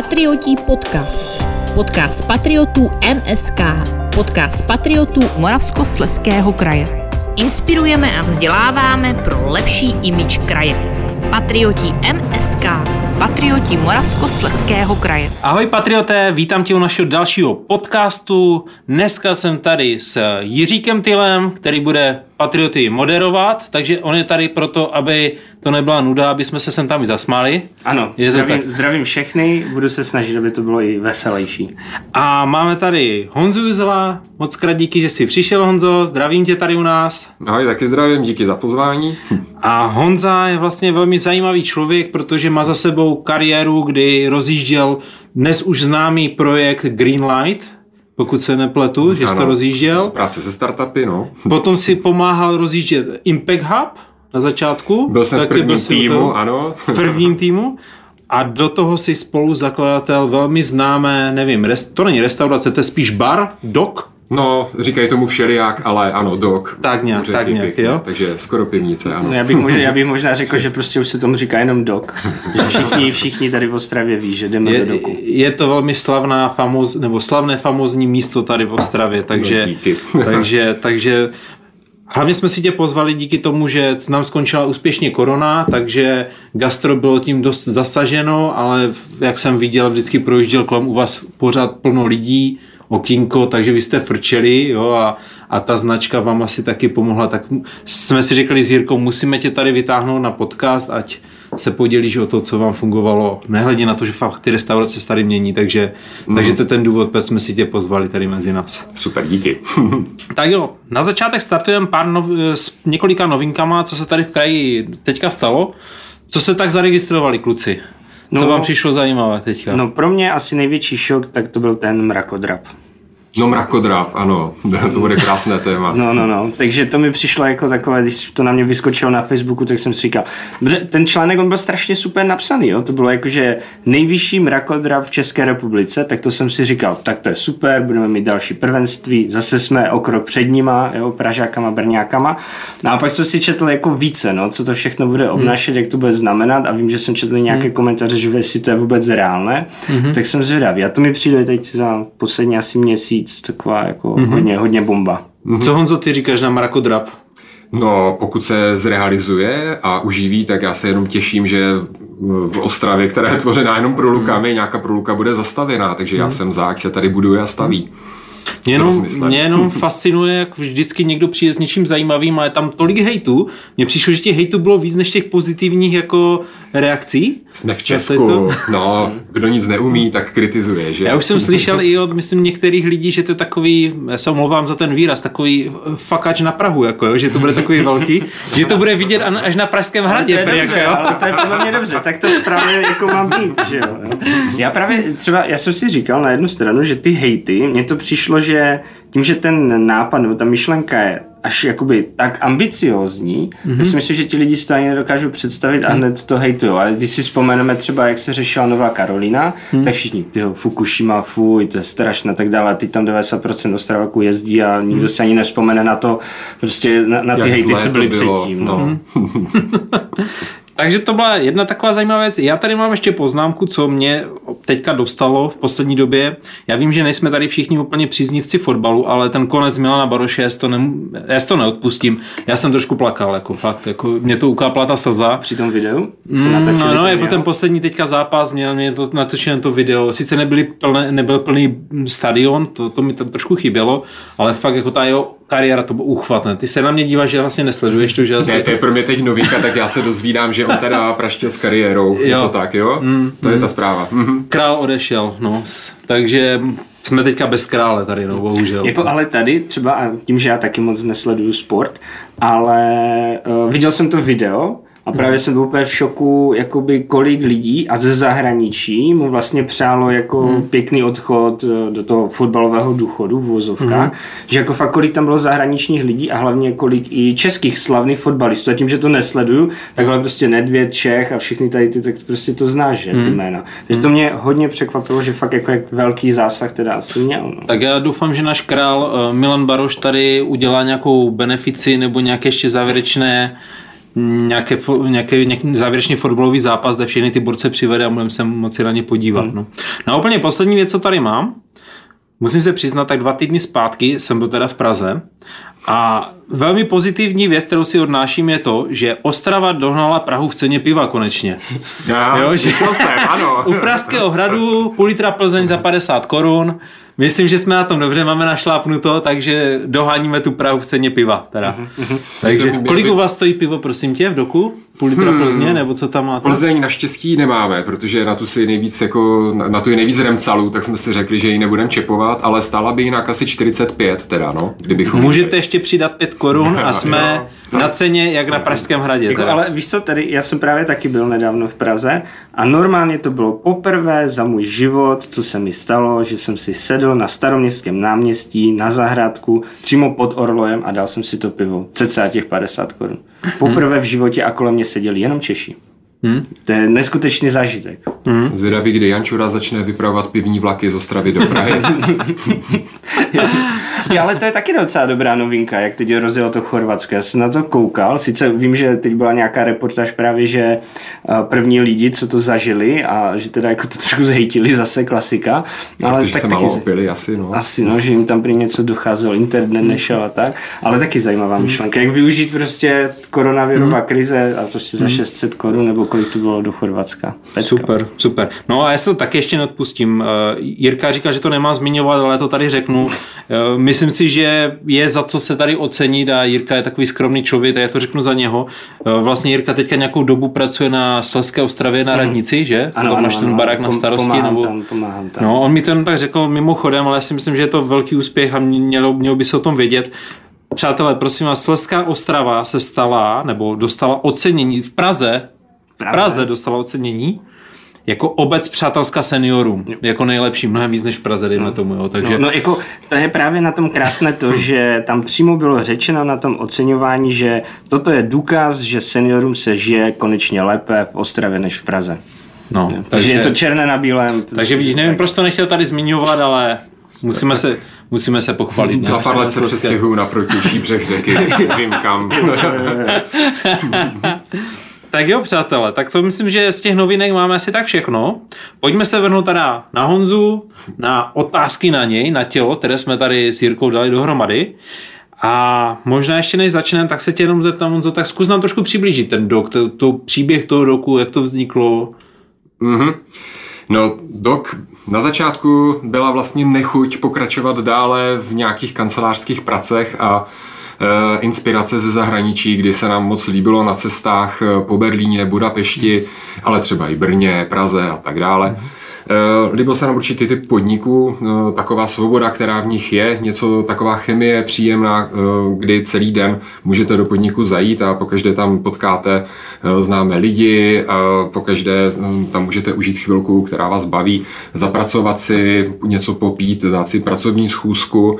Patriotí podcast. Podcast patriotů MSK. Podcast patriotů Moravskosleského kraje. Inspirujeme a vzděláváme pro lepší imič kraje. Patrioti MSK. Patrioti Moravskosleského kraje. Ahoj patrioté, vítám tě u našeho dalšího podcastu. Dneska jsem tady s Jiříkem Tylem, který bude Patrioty moderovat, takže on je tady proto, aby to nebyla nuda, aby jsme se sem tam i zasmáli. Ano, Je to zdravím, tak. zdravím všechny, budu se snažit, aby to bylo i veselější. A máme tady Honzu Juzela, moc krát díky, že jsi přišel Honzo, zdravím tě tady u nás. Ahoj, taky zdravím, díky za pozvání. A Honza je vlastně velmi zajímavý člověk, protože má za sebou kariéru, kdy rozjížděl dnes už známý projekt Greenlight, pokud se nepletu, že jsi to rozjížděl. Práce se startupy, no. Potom si pomáhal rozjíždět Impact Hub na začátku. Byl jsem v Taky prvním u týmu, toho- ano. V prvním týmu. A do toho si spolu zakladatel velmi známé, nevím, rest, to není restaurace, to je spíš bar, dok, No, říkají tomu všelijak, ale ano, dok. Tak nějak, tak nějak, pěkně, jo. Takže skoro pivnice, ano. No, já, bych možná, já bych možná řekl, že prostě už se tomu říká jenom dok. Že všichni, všichni tady v Ostravě ví, že jdeme do je, doku. je to velmi slavná, famoz, nebo slavné famozní místo tady v Ostravě, takže, No, díky. takže, takže Hlavně jsme si tě pozvali díky tomu, že nám skončila úspěšně korona, takže gastro bylo tím dost zasaženo, ale jak jsem viděl, vždycky projížděl kolem u vás pořád plno lidí, okýnko, takže vy jste frčeli jo, a, a ta značka vám asi taky pomohla. Tak jsme si řekli s Jirkou, musíme tě tady vytáhnout na podcast, ať se podělíš o to, co vám fungovalo, nehledě na to, že fakt ty restaurace se tady mění, takže, mm. takže to je ten důvod, proč jsme si tě pozvali tady mezi nás. Super, díky. Tak jo, na začátek startujeme pár nov, s několika novinkama, co se tady v kraji teďka stalo. Co se tak zaregistrovali, kluci? Co No. vám přišlo zajímavé teďka? No pro mě asi největší šok, tak to byl ten mrakodrap. No mrakodrap, ano, to bude krásné téma. No, no, no. Takže to mi přišlo jako takové, když to na mě vyskočilo na Facebooku, tak jsem si říkal, ten článek on byl strašně super napsaný, jo? to bylo jako, že nejvyšší mrakodrap v České republice, tak to jsem si říkal, tak to je super, budeme mít další prvenství, zase jsme o krok před nima, jo? Pražákama, Brňákama. No a pak jsem si četl jako více, no, co to všechno bude obnášet, jak to bude znamenat a vím, že jsem četl nějaké komentáře, že jestli to je vůbec reálné, tak jsem zvědavý. A to mi přijde teď za poslední asi měsíc taková jako hodně, hodně bomba. Co Honzo, ty říkáš na mrakodrap? No, pokud se zrealizuje a uživí, tak já se jenom těším, že v Ostravě, která je tvořená jenom prolukami, nějaká proluka bude zastavěná, takže já jsem za, ať se tady buduje a staví. Mě jenom, mě jenom fascinuje, jak vždycky někdo přijde s něčím zajímavým a je tam tolik hejtů. Mně přišlo, že těch hejtů bylo víc než těch pozitivních jako reakcí. Jsme v to- Česku, no, kdo nic neumí, tak kritizuje, že? Já už jsem slyšel i od, myslím, některých lidí, že to je takový, já se omlouvám za ten výraz, takový fakač na Prahu, jako jo, že to bude takový velký, že to bude vidět až na Pražském hradě. to je prý, dobře, jako, jo. ale to je podle mě dobře, tak to právě jako mám být, že jo. jo. Já právě třeba, já jsem si říkal na jednu stranu, že ty hejty, mně to přišlo, že tím, že ten nápad nebo ta myšlenka je až jakoby tak ambiciózní, mm-hmm. tak si myslím, že ti lidi si to ani nedokážou představit a hned to hejtujou. Ale když si vzpomeneme třeba, jak se řešila Nová Karolina, mm. tak všichni, tyho Fukushima, fuj, to je strašné a tak dále. Teď tam 90% Ostravaku jezdí a nikdo si ani nevzpomene na to, prostě na, na ty Jak hejty, co byly bylo, předtím. No. Takže to byla jedna taková zajímavá věc. Já tady mám ještě poznámku, co mě teďka dostalo v poslední době. Já vím, že nejsme tady všichni úplně příznivci fotbalu, ale ten konec Milana Baroše, já to, ne, já to neodpustím. Já jsem trošku plakal, jako fakt, jako mě to ukápla ta slza. Při tom videu? Co Mm, no, no, ten jako ten poslední teďka zápas, měl mě to natočené to video. Sice nebyli plné, nebyl plný stadion, to, to mi tam trošku chybělo, ale fakt jako ta jeho kariéra to bylo uchvatné. Ty se na mě díváš, že vlastně nesleduješ to, že já Ne, to je pro mě teď novinka, tak já se dozvídám, že on teda praštil s kariérou. Je Jo. to tak, jo? Mm, to je ta zpráva. Mhm. Král odešel, no. Takže jsme teďka bez krále tady, no, bohužel. Jako ale tady třeba, a tím, že já taky moc nesleduju sport, ale uh, viděl jsem to video a právě jsem byl úplně v šoku, jakoby kolik lidí a ze zahraničí mu vlastně přálo jako hmm. pěkný odchod eh, do toho fotbalového důchodu v vozovkách, hmm. že jako fakt kolik tam bylo zahraničních lidí a hlavně kolik i českých slavných fotbalistů a tím, že to nesleduju, takhle prostě Nedvěd, Čech a všichni tady ty, tak prostě to znáš, že, ty jména. Takže to mě hodně překvapilo, že fakt jako jak velký zásah teda asi měl. No. Tak já doufám, že náš král eh, Milan Baroš tady udělá nějakou benefici nebo nějaké ještě závěrečné nějaké, nějaké, nějaký závěrečný fotbalový zápas, kde všechny ty borce přivede a budeme se moci na ně podívat. Hmm. No. no a úplně poslední věc, co tady mám, musím se přiznat, tak dva týdny zpátky jsem byl teda v Praze a velmi pozitivní věc, kterou si odnáším, je to, že Ostrava dohnala Prahu v ceně piva konečně. Já, jo, že jsem, ano. U Pražského hradu půl litra Plzeň za 50 korun, Myslím, že jsme na tom dobře, máme našlápnuto, takže doháníme tu Prahu v ceně piva. Teda. Mhm. takže kolik u vás stojí pivo, prosím tě, v doku? Půl litra hmm. Plzně, nebo co tam máte? Plzeň naštěstí nemáme, protože na tu si nejvíc jako, na tu je nejvíc remcalů, tak jsme si řekli, že ji nebudeme čepovat, ale stála by jinak asi 45 teda, no. Kdybychom Můžete ještě přidat 5 korun a jsme na ceně, jak na Pražském hradě. Jako, ale víš co, tady já jsem právě taky byl nedávno v Praze a normálně to bylo poprvé za můj život, co se mi stalo, že jsem si sedl na staroměstském náměstí, na zahrádku, přímo pod Orlojem a dal jsem si to pivo. Cca těch 50 korun. Poprvé v životě a kolem mě seděli jenom Češi. Hmm. To je neskutečný zážitek. Hmm. Zvědavý, kdy Jančura začne vypravovat pivní vlaky z Ostravy do Prahy. ja, ale to je taky docela dobrá novinka, jak teď rozjelo to Chorvatsko. Já jsem na to koukal, sice vím, že teď byla nějaká reportáž právě, že eh, první lidi, co to zažili a že teda jako to trošku zhejtili, zase klasika. Ale Protože tak se taky, opili asi, no. Asi, no, že jim tam prý něco docházelo, internet nešel a tak. Ale taky zajímavá myšlenka, jak využít prostě koronavirová hmm. krize a prostě za 600 hmm. korun nebo kolik to bylo do Chorvatska. Pecka. Super, super. No a já si to taky ještě neodpustím. Eh, Jirka říká, že to nemá zmiňovat, ale to tady řeknu. Eh, myslím si, že je za co se tady ocenit a Jirka je takový skromný člověk a já to řeknu za něho. Eh, vlastně Jirka teďka nějakou dobu pracuje na Slezské Ostravě na mhm. radnici, že? Ano, tam máš ten barák na starosti. Pomáhám nebo... tam, pomáhám tam. No, on mi to tak řekl mimochodem, ale já si myslím, že je to velký úspěch a mělo, mělo by se o tom vědět. Přátelé, prosím vás, Slezská Ostrava se stala, nebo dostala ocenění v Praze v Praze dostala ocenění jako obec přátelská seniorům, jo. jako nejlepší, mnohem víc než v Praze, dejme no. tomu. Jo. Takže... No, no, jako, to je právě na tom krásné to, že tam přímo bylo řečeno na tom oceňování, že toto je důkaz, že seniorům se žije konečně lépe v Ostravě než v Praze. No, takže, takže je to černé na bílém. Takže vidíš, nevím, proč to nechtěl tady zmiňovat, ale musíme se, musíme se pochvalit. Za pár let se prostě... přestěhuju na protější břeh řeky, vím kam. Tak jo, přátelé, tak to myslím, že z těch novinek máme asi tak všechno. Pojďme se vrhnout teda na Honzu, na otázky na něj, na tělo, které jsme tady s Jirkou dali dohromady. A možná ještě než začneme, tak se tě jenom zeptám, Honzo, tak zkus nám trošku přiblížit ten dok, to, to příběh toho roku, jak to vzniklo. Mm-hmm. No, dok na začátku byla vlastně nechuť pokračovat dále v nějakých kancelářských pracech a Eh, inspirace ze zahraničí, kdy se nám moc líbilo na cestách eh, po Berlíně, Budapešti, ale třeba i Brně, Praze a tak dále. Mm-hmm Eh, líbil se nám určitě typ podniků, eh, taková svoboda, která v nich je, něco taková chemie příjemná, eh, kdy celý den můžete do podniku zajít a pokaždé tam potkáte známé lidi, pokaždé tam můžete užít chvilku, která vás baví, zapracovat si něco popít, dát si pracovní schůzku,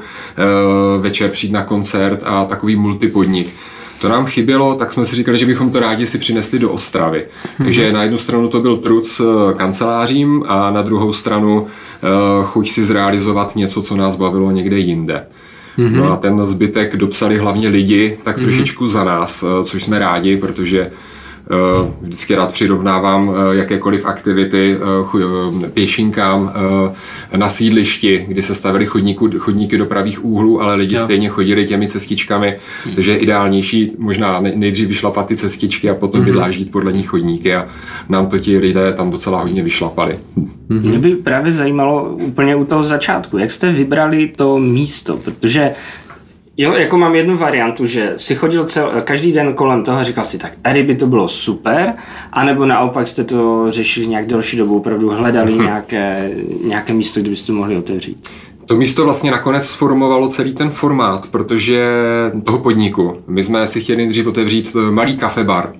večer přijít na koncert a takový multipodnik. To nám chybělo, tak jsme si říkali, že bychom to rádi si přinesli do Ostravy. Mm-hmm. Takže na jednu stranu to byl trud s eh, kancelářím a na druhou stranu uh, chuť si zrealizovat něco, co nás bavilo někde jinde. Mm-hmm. No a ten zbytek dopsali hlavně lidi, tak mm-hmm. trošičku za nás, eh, což jsme rádi, protože vždycky rád přirovnávám eh, jakékoliv aktivity eh, pěšinkám na sídlišti, kdy se stavili chodníku, chodníky do pravých úhlů, ale lidi jo. stejně chodili těmi cestičkami, hmm. takže je ideálnější možná nejdřív vyšlapat ty cestičky a potom hmm. vydláždit podle nich chodníky a nám to ti lidé tam docela hodně vyšlapali. Hmm. Mě by právě zajímalo úplně u toho začátku, jak jste vybrali to místo, protože Jo, jako mám jednu variantu, že si chodil cel, každý den kolem toho a říkal si, tak tady by to bylo super, anebo naopak jste to řešili nějak delší dobu, opravdu hledali hmm. nějaké, nějaké místo, kde byste mohli otevřít. To místo vlastně nakonec sformovalo celý ten formát, protože toho podniku. My jsme si chtěli nejdřív otevřít malý kafebar.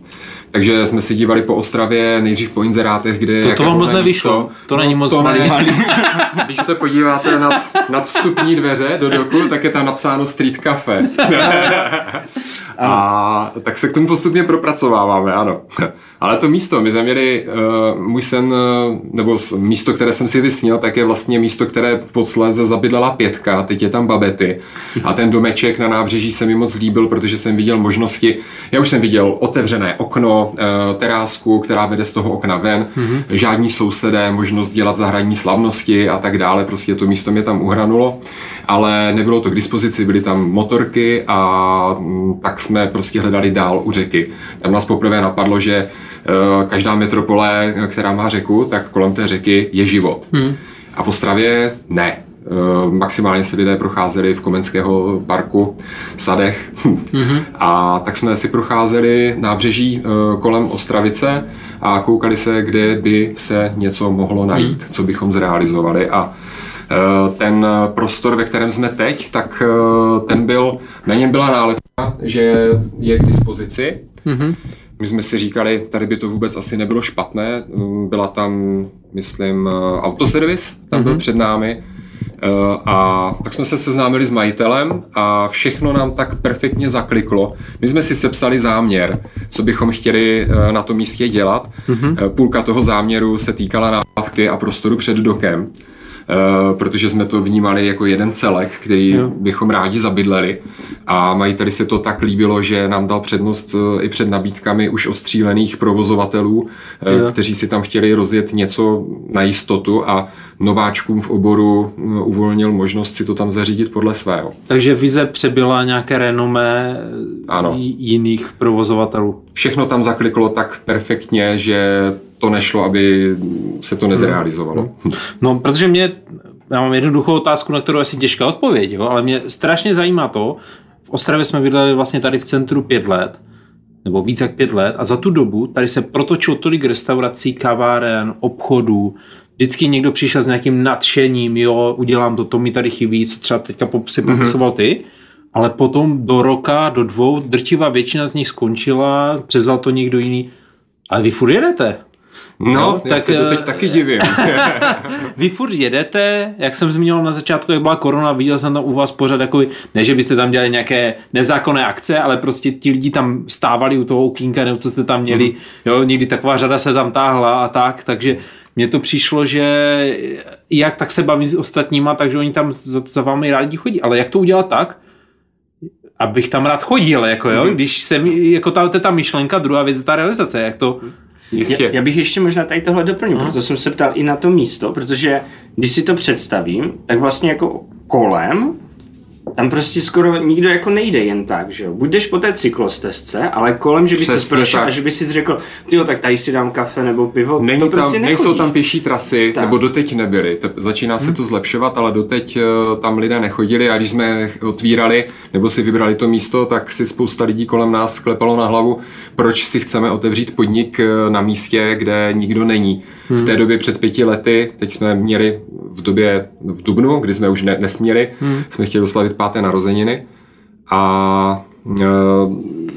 Takže jsme si dívali po Ostravě, nejdřív po inzerátech, kde... To, to vám moc nevyšlo, to není moc to malý. malý. Když se podíváte nad, nad vstupní dveře do doku, tak je tam napsáno Street Cafe. A tak se k tomu postupně propracováváme, ano. Ale to místo, my jsme měli, uh, můj sen, uh, nebo místo, které jsem si vysnil, tak je vlastně místo, které posléze zabydlela pětka, teď je tam babety. A ten domeček na nábřeží se mi moc líbil, protože jsem viděl možnosti, já už jsem viděl otevřené okno, uh, terásku, která vede z toho okna ven, mm-hmm. žádní sousedé, možnost dělat zahradní slavnosti a tak dále, prostě to místo mě tam uhranulo, ale nebylo to k dispozici, byly tam motorky a mm, tak jsme prostě hledali dál u řeky. Tam nás poprvé napadlo, že Eh, každá metropole, která má řeku, tak kolem té řeky je život. Hmm. A v Ostravě ne. Eh, maximálně se lidé procházeli v Komenského parku, sadech. Mm-hmm. A tak jsme si procházeli nábřeží kolem Ostravice a koukali se, kde by se něco mohlo najít, mm. co bychom zrealizovali. A ten prostor, ve kterém jsme teď, tak ten byl, na něm byla nálepka, že je k dispozici. Mm-hmm. My jsme si říkali, tady by to vůbec asi nebylo špatné. Byla tam, myslím, autoservis, tam byl mm-hmm. před námi. Eh, a tak jsme se seznámili s majitelem a všechno nám tak perfektně zakliklo. My jsme si sepsali záměr, co bychom chtěli eh, na tom místě dělat. Mm-hmm. Půlka toho záměru se týkala návky a prostoru před dokem. Eh, protože jsme to vnímali jako jeden celek, který jo. bychom rádi zabydleli a majiteli se to tak líbilo, že nám dal přednost eh, i před nabídkami už ostřílených provozovatelů, eh, jo. kteří si tam chtěli rozjet něco na jistotu a nováčkům v oboru uvolnil možnost si to tam zařídit podle svého. Takže vize přebyla nějaké renomé ano. jiných provozovatelů. Všechno tam zakliklo tak perfektně, že to nešlo, aby se to nezrealizovalo. Hmm. No, protože mě, já mám jednoduchou otázku, na kterou asi těžká odpověď, jo, ale mě strašně zajímá to, v Ostravě jsme bydleli vlastně tady v centru pět let, nebo víc jak pět let a za tu dobu tady se protočilo tolik restaurací, kaváren, obchodů, vždycky někdo přišel s nějakým nadšením, jo, udělám to, to mi tady chybí, co třeba teďka si mhm. popisoval ty, ale potom do roka, do dvou, drtivá většina z nich skončila, přezal to někdo jiný. Ale vy furt jedete. No, no já tak, se to teď taky divím. vy furt jedete, jak jsem zmínil na začátku, jak byla korona, viděl jsem tam u vás pořád jako, ne, že byste tam dělali nějaké nezákonné akce, ale prostě ti lidi tam stávali u toho okýnka, nebo co jste tam měli, mm. jo, někdy taková řada se tam táhla a tak, takže mně to přišlo, že jak tak se baví s ostatníma, takže oni tam za, za vámi rádi chodí, ale jak to udělat tak, abych tam rád chodil, jako jo, mm. když se mi, jako ta, ta myšlenka, druhá věc je ta realizace, jak to, Jistě. Já, já bych ještě možná tady tohle doplnil, uh-huh. proto jsem se ptal i na to místo, protože když si to představím, tak vlastně jako kolem tam prostě skoro nikdo jako nejde jen tak, že jo. Buď jdeš po té cyklostezce, ale kolem, že by si prošel a že by si řekl, jo, tak tady si dám kafe nebo pivo, Není to prostě tam, Nejsou tam pěší trasy, tak. nebo doteď nebyly. Začíná se hmm. to zlepšovat, ale doteď eh, tam lidé nechodili a když jsme otvírali nebo si vybrali to místo, tak si spousta lidí kolem nás klepalo na hlavu, proč si chceme otevřít podnik eh, na místě, kde nikdo není. Hmm. V té době před pěti lety, teď jsme měli v době v Dubnu, kdy jsme už ne, nesměli, hmm. jsme chtěli oslavit páté narozeniny a e,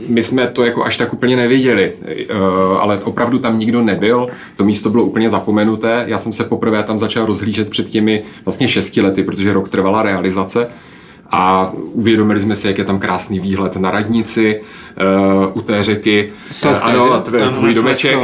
my jsme to jako až tak úplně nevěděli, e, ale opravdu tam nikdo nebyl, to místo bylo úplně zapomenuté, já jsem se poprvé tam začal rozhlížet před těmi vlastně šesti lety, protože rok trvala realizace a uvědomili jsme si, jak je tam krásný výhled na radnici, uh, u té řeky. Slezka, ano, a tvůj, tvůj domeček.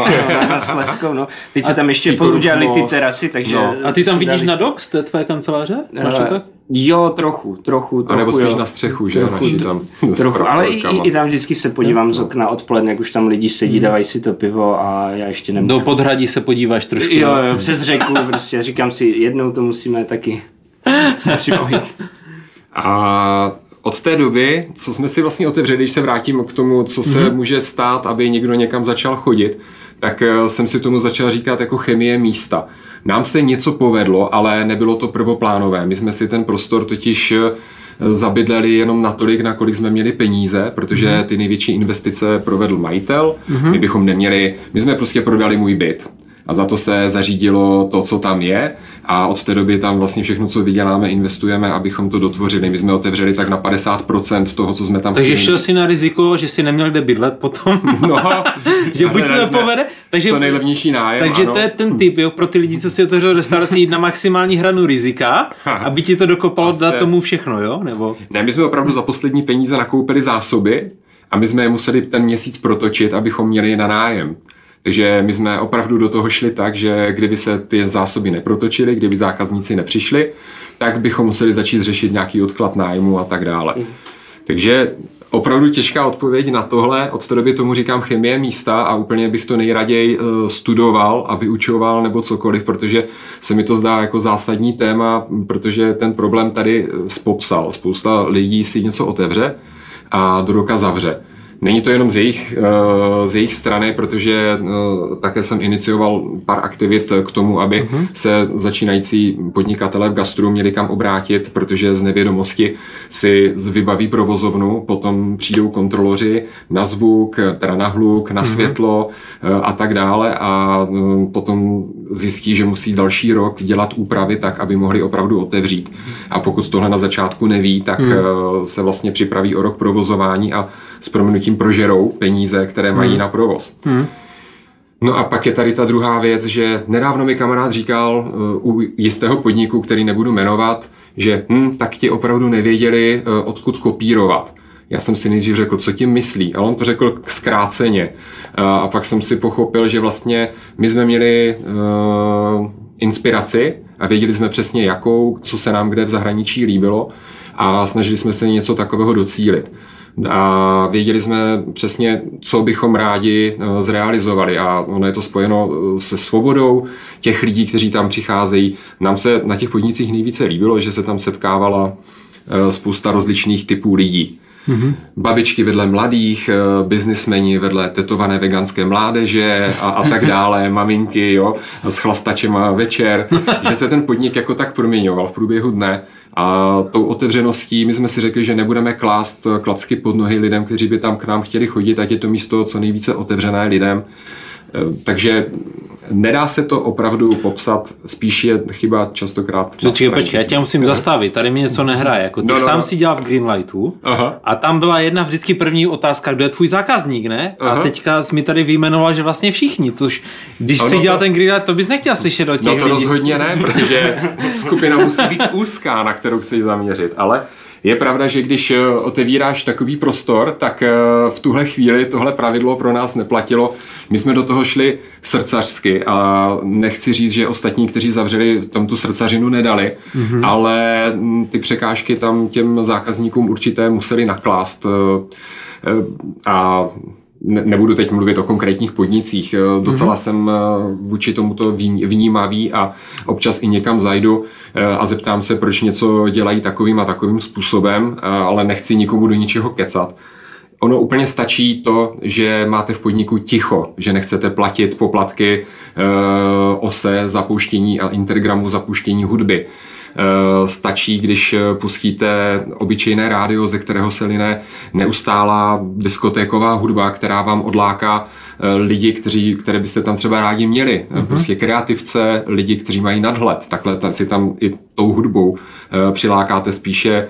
Na Slezkou, no. Teď se tam ještě udělali ty terasy, takže... No. A ty tam vidíš na dok z té tvé kanceláře? Máš to tak? Jo, trochu, trochu, trochu. A nebo spíš jo. na střechu, že? Trochu, naši tam. Trochu, ale i, i, tam vždycky se podívám z okna odpoledne, jak už tam lidi sedí, hmm. dávají si to pivo a já ještě nemůžu. Do podhradí se podíváš trošku. Jo, jo, přes řeku prostě. Říkám si, jednou to musíme taky připojit. A od té doby, co jsme si vlastně otevřeli, když se vrátím k tomu, co se mm-hmm. může stát, aby někdo někam začal chodit, tak eh, jsem si tomu začal říkat jako chemie místa. Nám se něco povedlo, ale nebylo to prvoplánové. My jsme si ten prostor totiž eh, zabydleli jenom natolik, na kolik jsme měli peníze, protože mhm. ty největší investice provedl majitel. Mm-hmm. My bychom neměli, my jsme prostě prodali můj byt a za to se zařídilo to, co tam je a od té doby tam vlastně všechno, co vyděláme, investujeme, abychom to dotvořili. My jsme otevřeli tak na 50% toho, co jsme tam Takže chtěli. šel si na riziko, že si neměl kde bydlet potom. No, že buď to nepovede. Takže, co nejlevnější nájem. Takže ano. to je ten typ, jo, pro ty lidi, co si otevřou restauraci, jít na maximální hranu rizika, aby ti to dokopalo dát tomu všechno, jo? Nebo... Ne, my jsme opravdu za poslední peníze nakoupili zásoby, a my jsme je museli ten měsíc protočit, abychom měli je na nájem. Takže my jsme opravdu do toho šli tak, že kdyby se ty zásoby neprotočily, kdyby zákazníci nepřišli, tak bychom museli začít řešit nějaký odklad nájmu a tak dále. Takže opravdu těžká odpověď na tohle. Od té doby tomu říkám chemie místa a úplně bych to nejraději eh, studoval a vyučoval nebo cokoliv, protože se mi to zdá jako zásadní téma, protože ten problém tady eh, spopsal. Spousta lidí si něco otevře a do roka zavře. Není to jenom z jejich, eh, z jejich strany, protože eh, také jsem inicioval pár aktivit k tomu, aby uh-huh. se začínající podnikatelé v gastru měli kam obrátit, protože z nevědomosti si vybaví provozovnu, potom přijdou kontroloři na zvuk, teda na hluk, na uh-huh. světlo eh, a tak dále a potom zjistí, že musí další rok dělat úpravy tak, aby mohli opravdu otevřít. A pokud tohle na začátku neví, tak uh-huh. se vlastně připraví o rok provozování a s proměnutím prožerou peníze, které mají hmm. na provoz. Hmm. No a pak je tady ta druhá věc, že nedávno mi kamarád říkal uh, u jistého podniku, který nebudu jmenovat, že hm, tak ti opravdu nevěděli, uh, odkud kopírovat. Já jsem si nejdřív řekl, co tím myslí, ale on to řekl zkráceně. Uh, a pak jsem si pochopil, že vlastně my jsme měli uh, inspiraci a věděli jsme přesně jakou, co se nám kde v zahraničí líbilo a snažili jsme se něco takového docílit a věděli jsme přesně, co bychom rádi eh, zrealizovali a ono je to spojeno eh, se svobodou těch lidí, kteří tam přicházejí. Nám se na těch podnicích nejvíce líbilo, že se tam setkávala eh, spousta rozličných typů lidí. Mm-hmm. Babičky vedle mladých, biznismeni vedle tetované veganské mládeže a, a tak dále, maminky jo, s chlastačem a večer, že se ten podnik jako tak proměňoval v průběhu dne. A tou otevřeností my jsme si řekli, že nebudeme klást klacky pod nohy lidem, kteří by tam k nám chtěli chodit, ať je to místo co nejvíce otevřené lidem. Eh, takže nedá se to opravdu popsat, spíš je chyba častokrát. Počkej, počkej, já tě musím zastavit, tady mi něco nehraje. Jako ty no, no, sám no. si dělal v Greenlightu Aha. a tam byla jedna vždycky první otázka, kdo je tvůj zákazník, ne? Aha. A teďka jsi mi tady vyjmenoval, že vlastně všichni, což když no, si dělal to... ten Greenlight, to bys nechtěl slyšet o těch No to lidí. rozhodně ne, protože skupina musí být úzká, na kterou chceš zaměřit, ale je pravda, že když eh, otevíráš takový prostor, tak eh, v tuhle chvíli tohle pravidlo pro nás neplatilo. My jsme do toho šli srdcařsky a nechci říct, že ostatní, kteří zavřeli, tam tu srdcařinu nedali, mm-hmm. ale mm, ty překážky tam těm zákazníkům určité museli naklást eh, a ne, nebudu teď mluvit o konkrétních podnicích, eh, docela mm-hmm. jsem eh, vůči tomuto vnímavý a občas i někam zajdu eh, a zeptám se, proč něco dělají takovým a takovým způsobem, ale nechci nikomu do ničeho kecat. Ono úplně stačí to, že máte v podniku ticho, že nechcete platit poplatky ose zapouštění a intergramu zapouštění hudby stačí, když eh, pustíte obyčejné rádio, ze kterého se line neustálá diskotéková hudba, která vám odláká eh, lidi, kteří, které byste tam třeba rádi měli. Mm-hmm. Prostě kreativce, lidi, kteří mají nadhled. Takhle si tam i tou hudbou přilákáte spíše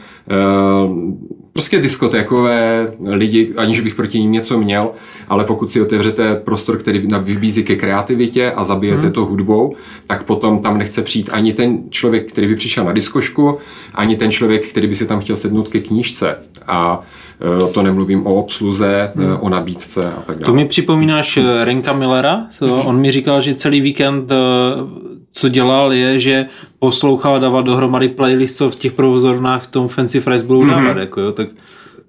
prostě diskotékové lidi, aniž bych proti ním něco měl, ale pokud si otevřete prostor, který vybízí ke kreativitě a zabijete hmm. to hudbou, tak potom tam nechce přijít ani ten člověk, který by přišel na diskošku, ani ten člověk, který by si tam chtěl sednout ke knížce. A e, to nemluvím o obsluze, hmm. o nabídce a tak dále. To mi připomínáš e, Renka Millera. Hmm. On mi říkal, že celý víkend co dělal, je, že poslouchal a dával dohromady playlist, co v těch provozornách v tom Fancy Fries budou mm-hmm. dávat. Jako, jo, tak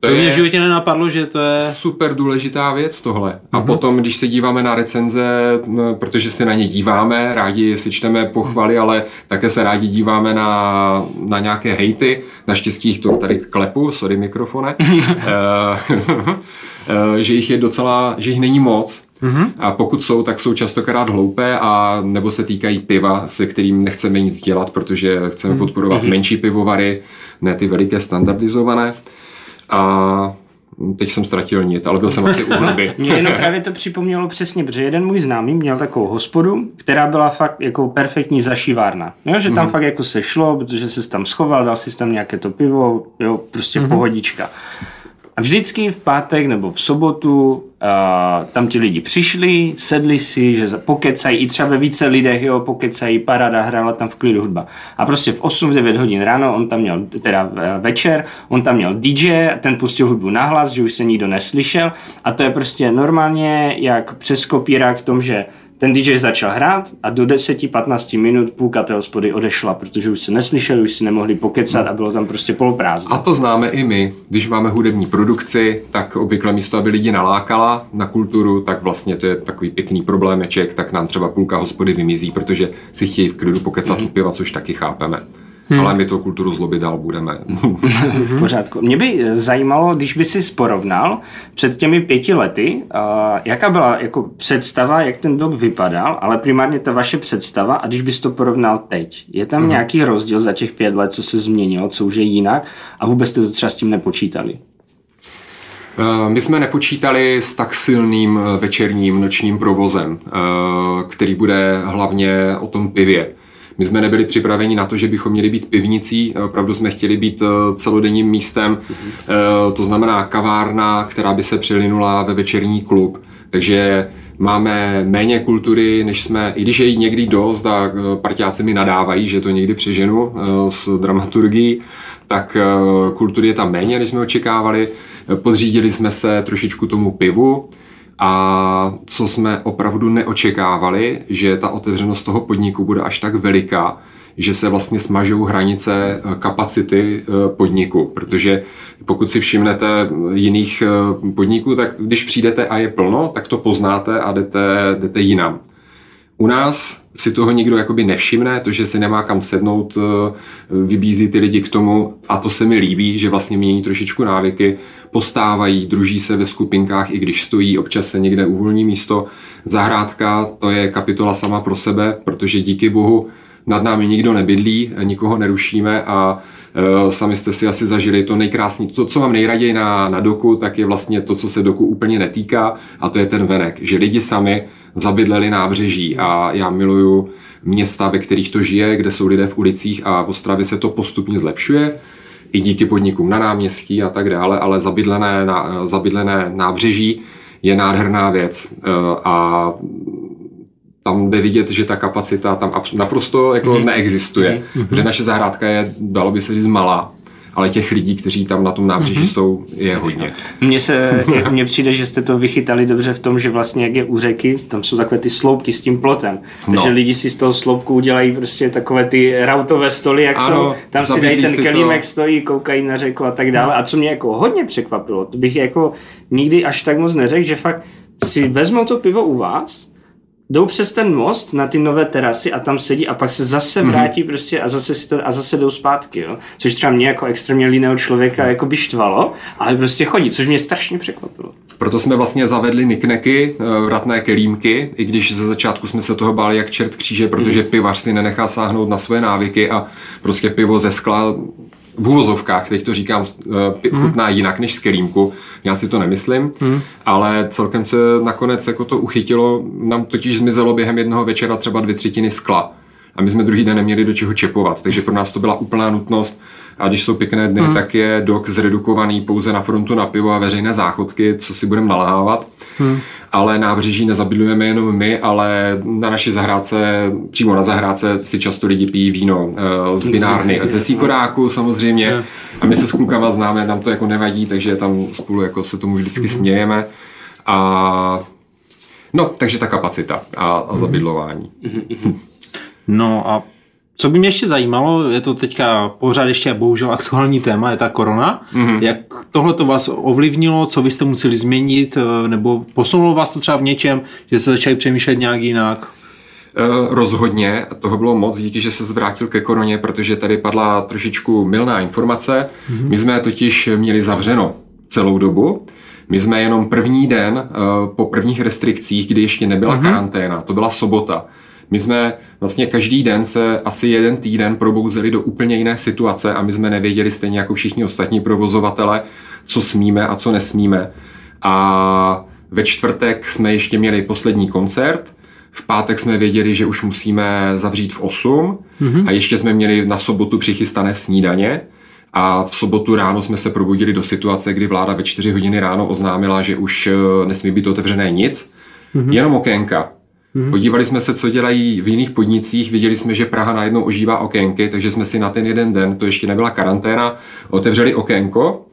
to, to mě v životě nenapadlo, že to je... Super důležitá věc tohle. A mm-hmm. potom, když se díváme na recenze, no, protože se na ně díváme, rádi si čteme pochvaly, ale také se rádi díváme na, na nějaké hejty. Naštěstí jich to tady klepu, sorry mikrofone. Eh, že jich je docela, že jich není moc. Mm-hmm. A pokud jsou, tak jsou častokrát hloupé a nebo se týkají piva, se kterým nechceme nic dělat, protože chceme mm-hmm. podporovat mm-hmm. menší pivovary, ne ty veliké standardizované. A teď jsem ztratil nit, ale byl jsem asi u hudby. Mě jenom právě to připomnělo přesně, protože jeden můj známý měl takovou hospodu, která byla fakt jako perfektní zašívárna. Jo, že tam mm-hmm. fakt jako se šlo, protože se tam schoval, dal si tam nějaké to pivo, jo, prostě mm-hmm. pohodička. A vždycky v pátek nebo v sobotu uh, tam ti lidi přišli, sedli si, že pokecají, i třeba ve více lidech, jo, pokecají, parada, hrála tam v klidu hudba. A prostě v 8, v 9 hodin ráno, on tam měl, teda večer, on tam měl DJ, ten pustil hudbu nahlas, že už se nikdo neslyšel a to je prostě normálně jak přes kopírák v tom, že ten DJ začal hrát a do 10-15 minut půlka té hospody odešla, protože už se neslyšeli, už si nemohli pokecat a bylo tam prostě poloprázdno. A to známe i my. Když máme hudební produkci, tak obvykle místo, aby lidi nalákala na kulturu, tak vlastně to je takový pěkný problémeček, tak nám třeba půlka hospody vymizí, protože si chtějí v klidu pokecat mm-hmm. u piva, což taky chápeme. Hmm. Ale my tu kulturu zlobit dál budeme. v pořádku. Mě by zajímalo, když by si porovnal před těmi pěti lety, uh, jaká byla jako představa, jak ten dog vypadal, ale primárně ta vaše představa a když bys to porovnal teď. Je tam hmm. nějaký rozdíl za těch pět let, co se změnilo, co už je jinak a vůbec jste třeba s tím nepočítali? My jsme nepočítali s tak silným večerním nočním provozem, který bude hlavně o tom pivě. My jsme nebyli připraveni na to, že bychom měli být pivnicí, eh, opravdu jsme chtěli být eh, celodenním místem, mm-hmm. to znamená kavárna, která by se přelinula ve večerní klub. Takže máme méně kultury, než jsme, i když je jí někdy dost a partiáci mi nadávají, že to někdy přeženu s dramaturgií, tak kultury je tam méně, než jsme očekávali. Podřídili jsme se trošičku tomu pivu, a co jsme opravdu neočekávali, že ta otevřenost toho podniku bude až tak veliká, že se vlastně smažou hranice eh, kapacity eh, podniku, protože pokud si všimnete jiných eh, podniků, tak když přijdete a je plno, tak to poznáte a jdete, jdete jinam. U nás si toho nikdo jakoby nevšimne, to, že se nemá kam sednout, vybízí ty lidi k tomu. A to se mi líbí, že vlastně mění trošičku návyky, postávají, druží se ve skupinkách, i když stojí, občas se někde uvolní místo. Zahrádka to je kapitola sama pro sebe, protože díky bohu nad námi nikdo nebydlí, nikoho nerušíme a e, sami jste si asi zažili to nejkrásný. To, co mám nejraději na, na doku, tak je vlastně to, co se doku úplně netýká a to je ten venek, že lidi sami zabydleli nábřeží a já miluju města, ve kterých to žije, kde jsou lidé v ulicích a v Ostravě se to postupně zlepšuje i díky podnikům na náměstí a tak dále, ale zabydlené, na, zabydlené nábřeží je nádherná věc e, a tam jde vidět, že ta kapacita tam naprosto jako mm-hmm. neexistuje, mm-hmm. že naše zahrádka je, dalo by se říct, malá ale těch lidí, kteří tam na tom nábřeží mm-hmm. jsou, je hodně. Mně se, mně přijde, že jste to vychytali dobře v tom, že vlastně jak je u řeky, tam jsou takové ty sloupky s tím plotem. Takže no. lidi si z toho sloupku udělají prostě takové ty rautové stoly, jak ano, jsou, tam si dají ten kelímek, to... stojí, koukají na řeku a tak dále. A co mě jako hodně překvapilo, to bych jako nikdy až tak moc neřekl, že fakt si vezmou to pivo u vás, jdou přes ten most na ty nové terasy a tam sedí a pak se zase mhm. vrátí mm-hmm. prostě a zase, si to, a zase jdou zpátky, jo? což třeba mě jako extrémně líného člověka jako by štvalo, ale prostě chodí, což mě strašně překvapilo. Proto jsme vlastně zavedli nikneky, eh, vratné kelímky, i když ze začátku jsme se toho báli jak čert kříže, protože mm. pivař si nenechá sáhnout na své návyky a prostě pivo ze skla v úvozovkách, teď to říkám, uh, chutná hmm. jinak než z kelímku, já si to nemyslím, hmm. ale celkem se nakonec jako to uchytilo, nám totiž zmizelo během jednoho večera třeba dvě třetiny skla a my jsme druhý den neměli do čeho čepovat, takže pro nás to byla úplná nutnost a když jsou pěkné dny, hmm. tak je dok zredukovaný pouze na frontu na pivo a veřejné záchodky, co si budeme nalávat. Hmm ale nábřeží nezabydlujeme jenom my, ale na naší zahrádce, přímo na zahrádce si často lidi pijí víno eh, z vinárny, ze síkoráku samozřejmě a my se s klukama známe, nám to jako nevadí, takže tam spolu jako se tomu vždycky mhm. smějeme a no, takže ta kapacita a, a zabydlování. No a co by mě ještě zajímalo, je to teďka pořád ještě bohužel aktuální téma, je ta korona. Mm-hmm. Jak tohle to vás ovlivnilo, co vy jste museli změnit, eh, nebo posunulo vás to třeba v něčem, že jste začali přemýšlet nějak jinak? Eh, rozhodně, toho bylo moc, díky, že se zvrátil ke koroně, protože tady padla trošičku milná informace. Mm-hmm. My jsme totiž měli zavřeno celou dobu. My jsme jenom první den eh, po prvních restrikcích, kdy ještě nebyla mm-hmm. karanténa, to byla sobota, my jsme vlastně každý den se asi jeden týden probouzeli do úplně jiné situace a my jsme nevěděli stejně jako všichni ostatní provozovatele, co smíme a co nesmíme. A ve čtvrtek jsme ještě měli poslední koncert, v pátek jsme věděli, že už musíme zavřít v 8 mm-hmm. a ještě jsme měli na sobotu přichystané snídaně A v sobotu ráno jsme se probudili do situace, kdy vláda ve 4 hodiny ráno oznámila, že už eh, nesmí být otevřené nic, mm-hmm. jenom okénka. Mm-hmm. Podívali jsme se, co dělají v jiných podnicích, viděli jsme, že Praha najednou ožívá okénky, takže jsme si na ten jeden den, to ještě nebyla karanténa, otevřeli okénko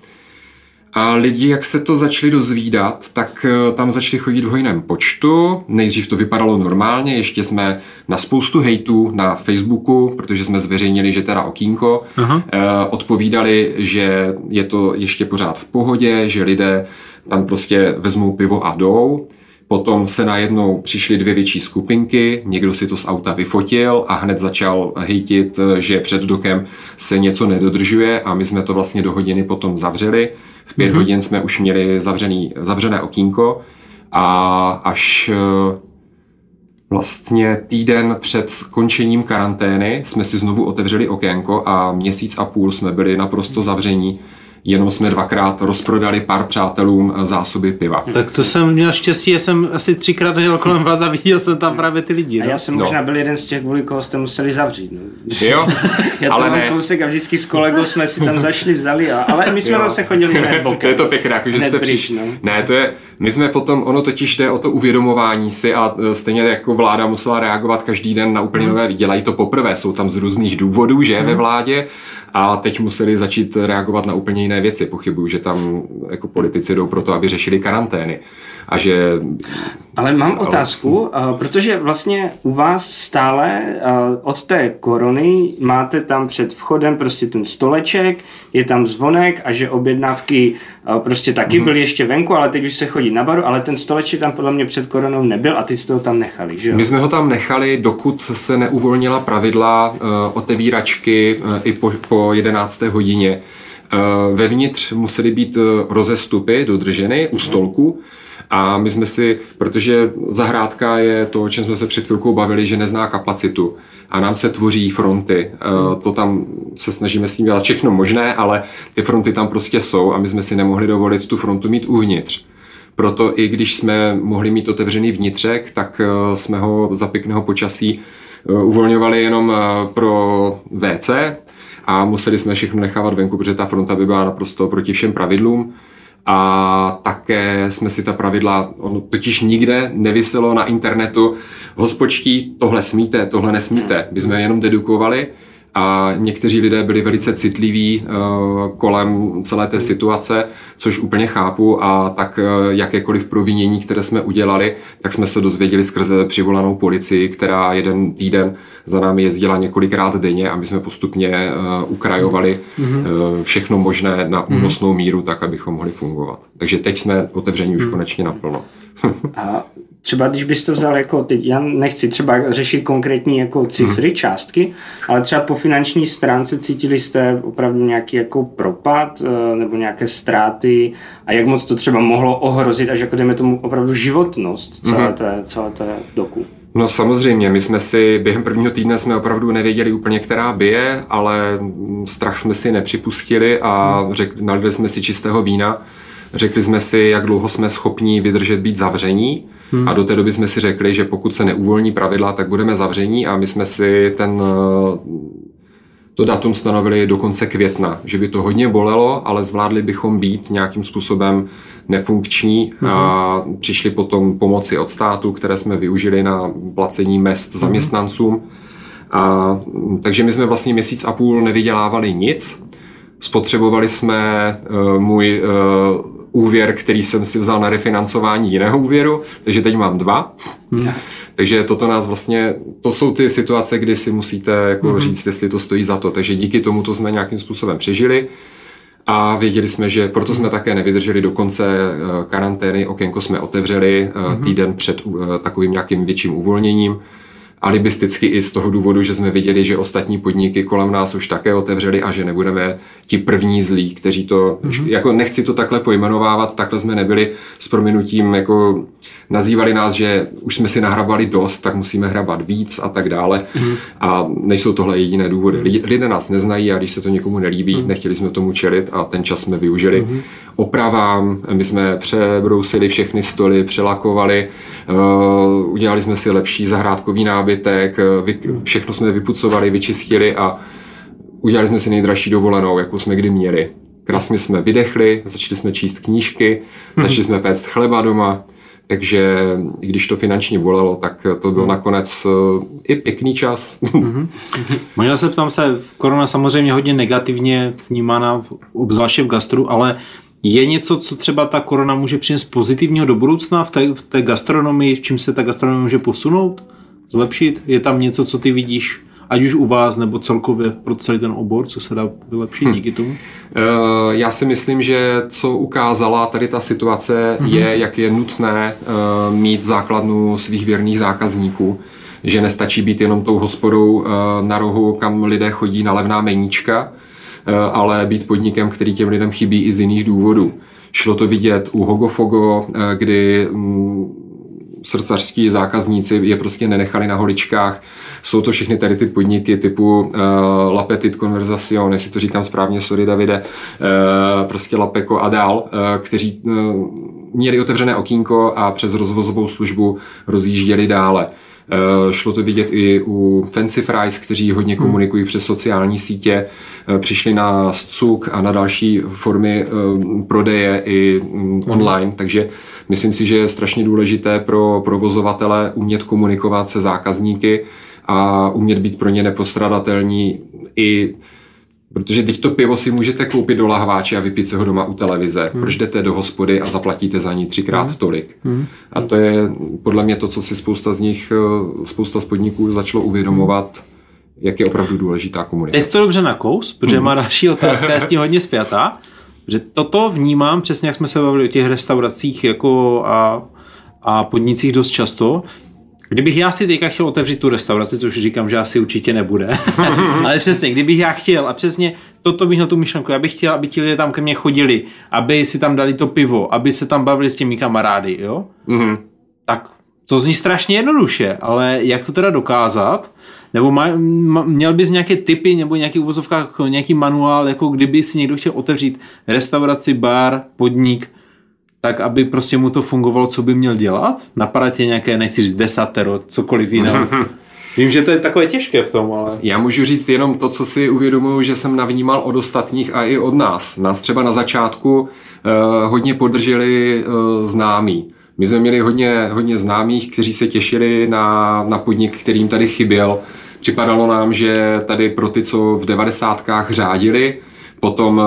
a lidi, jak se to začali dozvídat, tak eh, tam začali chodit v hojném počtu. Nejdřív to vypadalo normálně, ještě jsme na spoustu hejtů na Facebooku, protože jsme zveřejnili, že teda okýnko, Aha. Eh, odpovídali, že je to ještě pořád v pohodě, že lidé tam prostě vezmou pivo a jdou. Potom se najednou přišly dvě větší skupinky, někdo si to z auta vyfotil a hned začal hejtit, že před dokem se něco nedodržuje a my jsme to vlastně do hodiny potom zavřeli. V pět mm-hmm. hodin jsme už měli zavřený, zavřené okýnko a až eh, vlastně týden před končením karantény jsme si znovu otevřeli okénko a měsíc a půl jsme byli naprosto zavření jenom jsme dvakrát rozprodali pár přátelům eh, zásoby piva. Tak to jsem měl štěstí, já jsem asi třikrát jel kolem vás a viděl jsem tam právě ty lidi. A no. já jsem no. možná byl jeden z těch, kvůli koho jste museli zavřít. No. Jo, já to ale mám ne. kousek a vždycky s kolegou jsme si tam zašli, vzali, a, ale my jsme jo. zase chodili bokem. To je to pěkné, jako, že jste přišli. No. Ne, to je, my jsme potom, ono totiž jde o to uvědomování si a e, stejně jako vláda musela reagovat každý den na úplně hmm. nové, dělají to poprvé, jsou tam z různých důvodů, že, hmm. ve vládě, a teď museli začít reagovat na úplně jiné věci. Pochybuju, že tam jako politici jdou pro to, aby řešili karantény a že... Ale mám otázku, ale... protože vlastně u vás stále od té korony máte tam před vchodem prostě ten stoleček, je tam zvonek a že objednávky prostě taky mm-hmm. byly ještě venku, ale teď už se chodí na baru, ale ten stoleček tam podle mě před koronou nebyl a ty jste ho tam nechali, že jo? My jsme ho tam nechali, dokud se neuvolnila pravidla uh, otevíračky uh, i po, po 11. hodině. Uh, vevnitř musely být rozestupy dodrženy u stolku, a my jsme si, protože zahrádka je to, o čem jsme se před chvilkou bavili, že nezná kapacitu a nám se tvoří fronty. Hmm. To tam se snažíme s tím dělat všechno možné, ale ty fronty tam prostě jsou a my jsme si nemohli dovolit tu frontu mít uvnitř. Proto i když jsme mohli mít otevřený vnitřek, tak eh, jsme ho za pěkného počasí eh, uvolňovali jenom pro WC a museli jsme všechno nechávat venku, protože ta fronta by byla naprosto proti všem pravidlům a také jsme si ta pravidla, ono totiž nikde nevyselo na internetu, hospočtí, tohle smíte, tohle nesmíte. My jsme jenom dedukovali a někteří lidé byli velice citliví uh, kolem celé té situace, což úplně chápu a tak uh, jakékoliv provinění, které jsme udělali, tak jsme se dozvěděli skrze přivolanou policii, která jeden týden za námi jezdila několikrát denně a my jsme postupně uh, ukrajovali uh, všechno možné na mhm. únosnou míru, tak abychom mohli fungovat. Takže teď jsme otevření už mm. konečně naplno. a třeba když bys to vzal jako teď, já nechci třeba řešit konkrétní jako cifry, hmm. částky, ale třeba po finanční stránce cítili jste opravdu nějaký jako propad eh, nebo nějaké ztráty a jak moc to třeba mohlo ohrozit až jako jdeme tomu opravdu životnost celé hmm. té, celé té doku? No samozřejmě, my jsme si během prvního týdne jsme opravdu nevěděli úplně, která bije, ale strach jsme si nepřipustili a hmm. řek, nalili jsme si čistého vína. Řekli jsme si, jak dlouho jsme schopni vydržet být zavření Hmm. A do té doby jsme si řekli, že pokud se neuvolní pravidla, tak budeme zavření a my jsme si ten to datum stanovili do konce května, že by to hodně bolelo, ale zvládli bychom být nějakým způsobem nefunkční hmm. a přišli potom pomoci od státu, které jsme využili na placení mest hmm. zaměstnancům. A, takže my jsme vlastně měsíc a půl nevydělávali nic. Spotřebovali jsme uh, můj uh, úvěr, který jsem si vzal na refinancování jiného úvěru, takže teď mám dva. Hmm. Takže toto nás vlastně, to jsou ty situace, kdy si musíte jako hmm. říct, jestli to stojí za to. Takže díky tomu to jsme nějakým způsobem přežili a věděli jsme, že proto jsme také nevydrželi do konce eh, karantény, okénko jsme otevřeli hmm. týden před eh, takovým nějakým větším uvolněním alibisticky i z toho důvodu, že jsme viděli, že ostatní podniky kolem nás už také otevřeli a že nebudeme ti první zlí, kteří to, mm-hmm. jako nechci to takhle pojmenovávat, takhle jsme nebyli s prominutím, jako nazývali nás, že už jsme si nahrabali dost, tak musíme hrabat víc a tak dále. Mm-hmm. A nejsou tohle jediné důvody. Lidé nás neznají a když se to někomu nelíbí, mm-hmm. nechtěli jsme tomu čelit a ten čas jsme využili. Mm-hmm. Opravám, my jsme přebrousili všechny stoly, přelakovali, uh, udělali jsme si lepší zahrádkový nábytek, všechno jsme vypucovali, vyčistili a udělali jsme si nejdražší dovolenou, jakou jsme kdy měli. Krásně jsme vydechli, začali jsme číst knížky, začali jsme péct chleba doma, takže i když to finančně bolelo, tak to byl nakonec uh, i pěkný čas. Možná se ptám se, korona samozřejmě hodně negativně vnímána, obzvláště v gastru, ale je něco, co třeba ta korona může přinést pozitivního do budoucna v té, v té gastronomii, v čím se ta gastronomie může posunout, zlepšit? Je tam něco, co ty vidíš, ať už u vás nebo celkově pro celý ten obor, co se dá vylepšit hm. díky tomu? Eh, já si myslím, že co ukázala tady ta situace mm-hmm. je, jak je nutné eh, mít základnu svých věrných zákazníků že nestačí být jenom tou hospodou eh, na rohu, kam lidé chodí na levná meníčka, ale být podnikem, který těm lidem chybí i z jiných důvodů. Šlo to vidět u Hogofogo, kdy srdcařskí zákazníci je prostě nenechali na holičkách. Jsou to všechny tady ty podniky typu uh, La Petite Conversation, jestli to říkám správně, sorry Davide, uh, prostě Lapeko a dál, uh, kteří uh, měli otevřené okýnko a přes rozvozovou službu rozjížděli dále. Uh, šlo to vidět i u Fancy Fries, kteří hodně hmm. komunikují přes sociální sítě, uh, přišli na Scuk a na další formy uh, prodeje i um, online, takže Myslím si, že je strašně důležité pro provozovatele umět komunikovat se zákazníky a umět být pro ně nepostradatelní i Protože teď to pivo si můžete koupit do lahváče a vypít se ho doma u televize. Hmm. Proč jdete do hospody a zaplatíte za ní třikrát hmm. tolik? Hmm. A to je podle mě to, co si spousta z nich, eh, spousta z podniků začalo uvědomovat, jak je opravdu důležitá komunikace. Je to dobře na kous, protože hmm. má další otázka, je s ní hodně zpětá. Že toto vnímám, přesně jak jsme se bavili o těch restauracích jako a, a podnicích dost často, Kdybych já si teďka chtěl otevřít tu restauraci, což říkám, že asi určitě nebude, ale přesně, kdybych já chtěl a přesně toto bych měl tu myšlenku, já bych chtěl, aby ti lidé tam ke mně chodili, aby si tam dali to pivo, aby se tam bavili s těmi kamarády, jo? Mm-hmm. Tak to zní strašně jednoduše, ale jak to teda dokázat? Nebo má, má, měl bys nějaké typy nebo nějaký uvozovkách, nějaký manuál, jako kdyby si někdo chtěl otevřít restauraci, bar, podnik, tak aby prostě mu to fungovalo, co by měl dělat? Napadá tě nějaké, nechci říct desatero, cokoliv jiného? Vím, že to je takové těžké v tom, ale... Já můžu říct jenom to, co si uvědomuji, že jsem navnímal od ostatních a i od nás. Nás třeba na začátku uh, hodně podrželi uh, známí. My jsme měli hodně, hodně známých, kteří se těšili na, na podnik, kterým tady chyběl. Připadalo nám, že tady pro ty, co v devadesátkách řádili, potom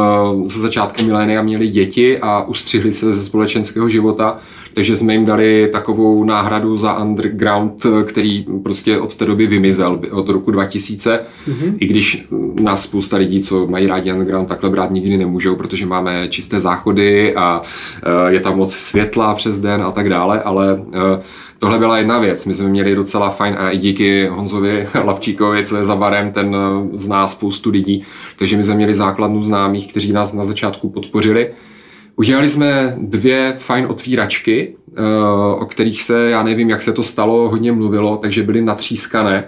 ze eh, začátkem milénia měli děti a ustřihli se ze společenského života, takže jsme jim dali takovou náhradu za underground, který prostě od té doby vymizel, od roku 2000, mm-hmm. i když nás spousta lidí, co mají rádi underground, takhle brát nikdy nemůžou, protože máme čisté záchody a eh, je tam moc světla přes den a tak dále, ale eh, Tohle byla jedna věc, my jsme měli docela fajn a i díky Honzovi Lapčíkovi, co je za barem, ten eh, zná spoustu lidí, takže my jsme měli základnu známých, kteří nás na začátku podpořili. Udělali jsme dvě fajn otvíračky, eh, o kterých se, já nevím, jak se to stalo, hodně mluvilo, takže byly natřískané.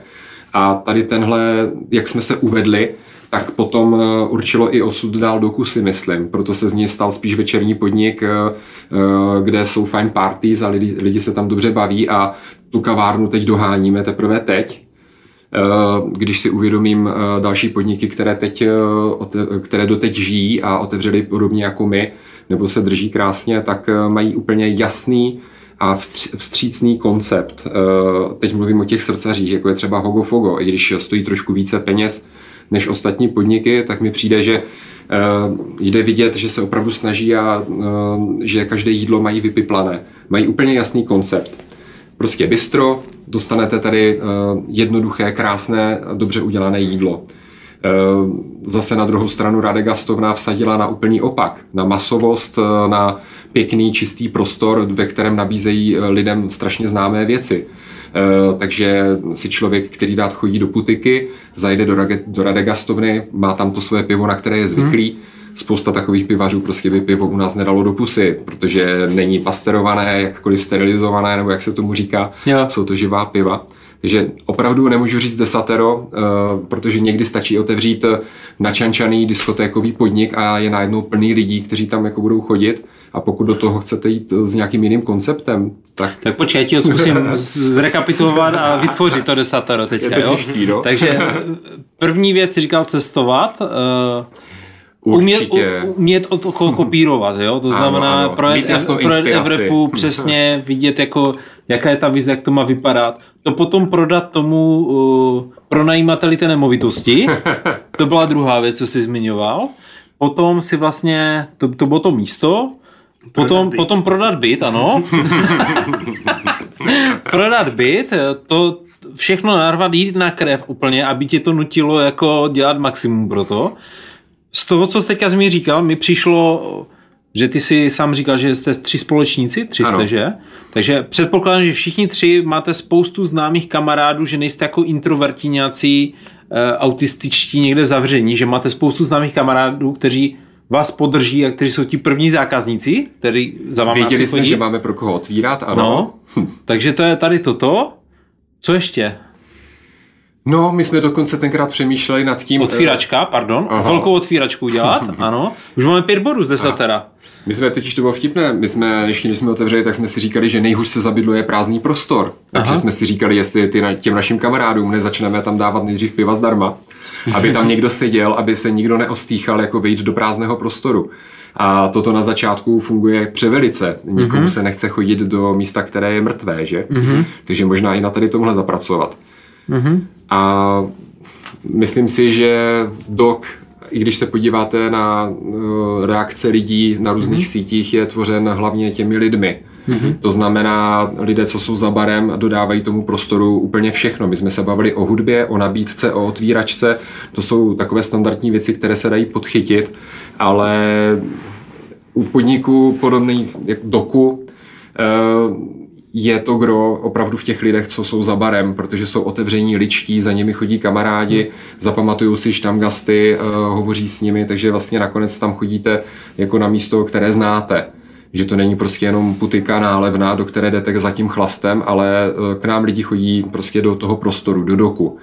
A tady tenhle, jak jsme se uvedli, tak potom eh, určilo i osud dál do kusy, myslím. Proto se z něj stal spíš večerní podnik, eh, kde jsou fajn parties a lidi, lidi se tam dobře baví a tu kavárnu teď doháníme teprve teď, když si uvědomím další podniky, které, teď, které doteď žijí a otevřeli podobně jako my, nebo se drží krásně, tak eh, mají úplně jasný a vstřícný koncept. Eh, teď mluvím o těch srdcařích, jako je třeba Hogofogo, i když stojí trošku více peněz než ostatní podniky, tak mi přijde, že eh, jde vidět, že se opravdu snaží a že každé jídlo mají vypiplané. Mají úplně jasný koncept. Prostě bistro, dostanete tady jednoduché, krásné, dobře udělané jídlo. Eh, zase na druhou stranu Rade Gastovna vsadila na úplný opak, na masovost, eh, na pěkný, čistý prostor, ve kterém nabízejí eh, lidem strašně známé věci. Takže si člověk, který rád chodí do putiky, zajde do, do Rade Gastovny, má tam to svoje pivo, na které je zvyklý, hmm spousta takových pivařů prostě by pivo u nás nedalo do pusy, protože není pasterované, jakkoliv sterilizované, nebo jak se tomu říká, jo. jsou to živá piva. Takže opravdu nemůžu říct desatero, eh, protože někdy stačí otevřít načančaný diskotékový podnik a je najednou plný lidí, kteří tam jako budou chodit A pokud do toho chcete jít s nějakým jiným konceptem, tak... Tak počkej, ti ho zkusím zrekapitulovat a vytvořit to desatero teďka, Je to jo? těžký, no. Takže první věc si říkal cestovat, umět, Určitě. u- umět od kopírovat, jo? To Ano, znamená ano. projet, jasnou projet inspiraci. Evropu, přesně vidět, jako, jaká je ta vize, jak to má vypadat. To potom prodat tomu uh, pronajímateli té nemovitosti, to byla druhá věc, co jsi zmiňoval. Potom si vlastně, to, to bylo to místo, potom, byt. potom prodat byt, ano. prodat byt, to všechno narvat, jít na krev úplně, aby tě to nutilo jako dělat maximum pro to. Z toho, co jsi teďka mi říkal, mi přišlo, že ty si sám říkal, že jste tři společníci, tři jste, Ano. že? Takže předpokládám, že všichni tři máte spoustu známých kamarádů, že nejste jako introverti nějací e, autističtí někde zavření, že máte spoustu známých kamarádů, kteří vás podrží a kteří jsou ti první zákazníci, kteří za vámi Věděli jsme, chodí. že máme pro koho otvírat, ano. No, takže to je tady toto. Co ještě? No, my jsme dokonce tenkrát přemýšleli nad tím... Otvíračka, pardon. Aha. Velkou otvíračku udělat, ano. Už máme pět bodů z desatera. My jsme totiž to bylo vtipné, my jsme, ještě když jsme otevřeli, tak jsme si říkali, že nejhůř se zabydluje prázdný prostor. Takže Aha. jsme si říkali, jestli ty, na- těm našim kamarádům nezačneme tam dávat nejdřív piva zdarma, aby tam někdo seděl, aby se nikdo neostýchal jako vejít do prázdného prostoru. A toto na začátku funguje převelice. Nikomu se nechce chodit do místa, které je mrtvé, že? Takže možná i na tady tomhle zapracovat. A myslím si, že dok, i když se podíváte na uh, reakce lidí na různých sítích, je tvořen hlavně těmi lidmi. To znamená, lidé, co jsou za barem, dodávají tomu prostoru úplně všechno. My jsme se bavili o hudbě, o nabídce, o otvíračce. To jsou takové standardní věci, které se dají podchytit, ale u podniků podobných jak doku eh, je to gro opravdu v těch lidech, co jsou za barem, protože jsou otevření ličtí, za nimi chodí kamarádi, zapamatují si štamgasty, eh, hovoří s nimi, takže vlastně nakonec tam chodíte jako na místo, které znáte. Že to není prostě jenom putika nálevná, do které jdete za tím chlastem, ale eh, k nám lidi chodí prostě do toho prostoru, do doku.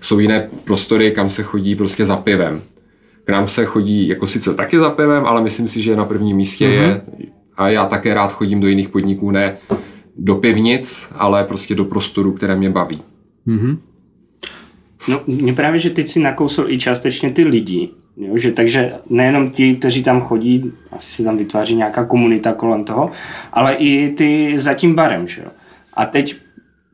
Jsou jiné prostory, kam se chodí prostě za pivem. K nám se chodí jako sice taky za pivem, ale myslím si, že na prvním místě mm-hmm. je, a já také rád chodím do jiných podniků, ne do pivnic, ale prostě do prostoru, které mě baví. No, mě právě, že teď si nakousl i částečně ty lidi, jo? že takže nejenom ti, kteří tam chodí, asi se tam vytváří nějaká komunita kolem toho, ale i ty za tím barem, že jo. A teď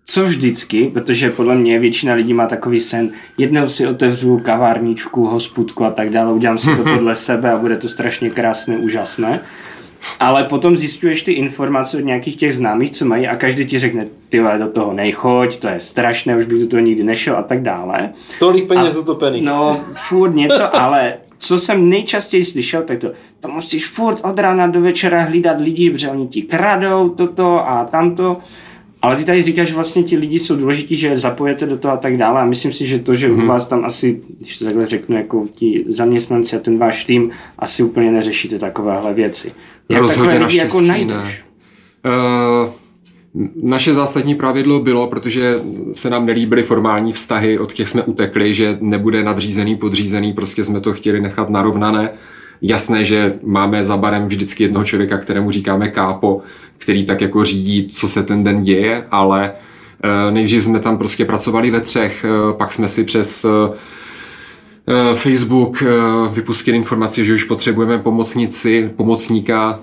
co vždycky, protože podle mě většina lidí má takový sen, jednou si otevřu kavárničku, hospodku a tak dále, udělám si to podle sebe a bude to strašně krásné, úžasné. Ale potom zjistuješ ty informace od nějakých těch známých, co mají a každý ti řekne, ty do toho nejchoď, to je strašné, už bych do toho nikdy nešel a tak dále. Tolik peněz utopených. No, furt něco, ale co jsem nejčastěji slyšel, tak to, to musíš furt od rána do večera hlídat lidi, protože oni ti kradou toto a tamto. Ale ty tady říkáš, že vlastně ti lidi jsou důležití, že je zapojete do toho a tak dále. A myslím si, že to, že Mhm. u vás tam asi, když to takhle řeknu, jako ti zaměstnanci a ten váš tým, asi úplně neřešíte takovéhle věci. Jak Rozhodně takové lidi jako najdeš? Eh, naše zásadní pravidlo bylo, protože se nám nelíbily formální vztahy, od těch jsme utekli, že nebude nadřízený, podřízený, prostě jsme to chtěli nechat narovnané. Jasné, že máme za barem vždycky jednoho člověka, kterému říkáme kápo, který tak jako řídí, co se ten den děje, ale eh, nejdřív jsme tam prostě pracovali ve třech, eh, pak jsme si přes eh, Facebook vypustil informaci, že už potřebujeme pomocnici, pomocníka,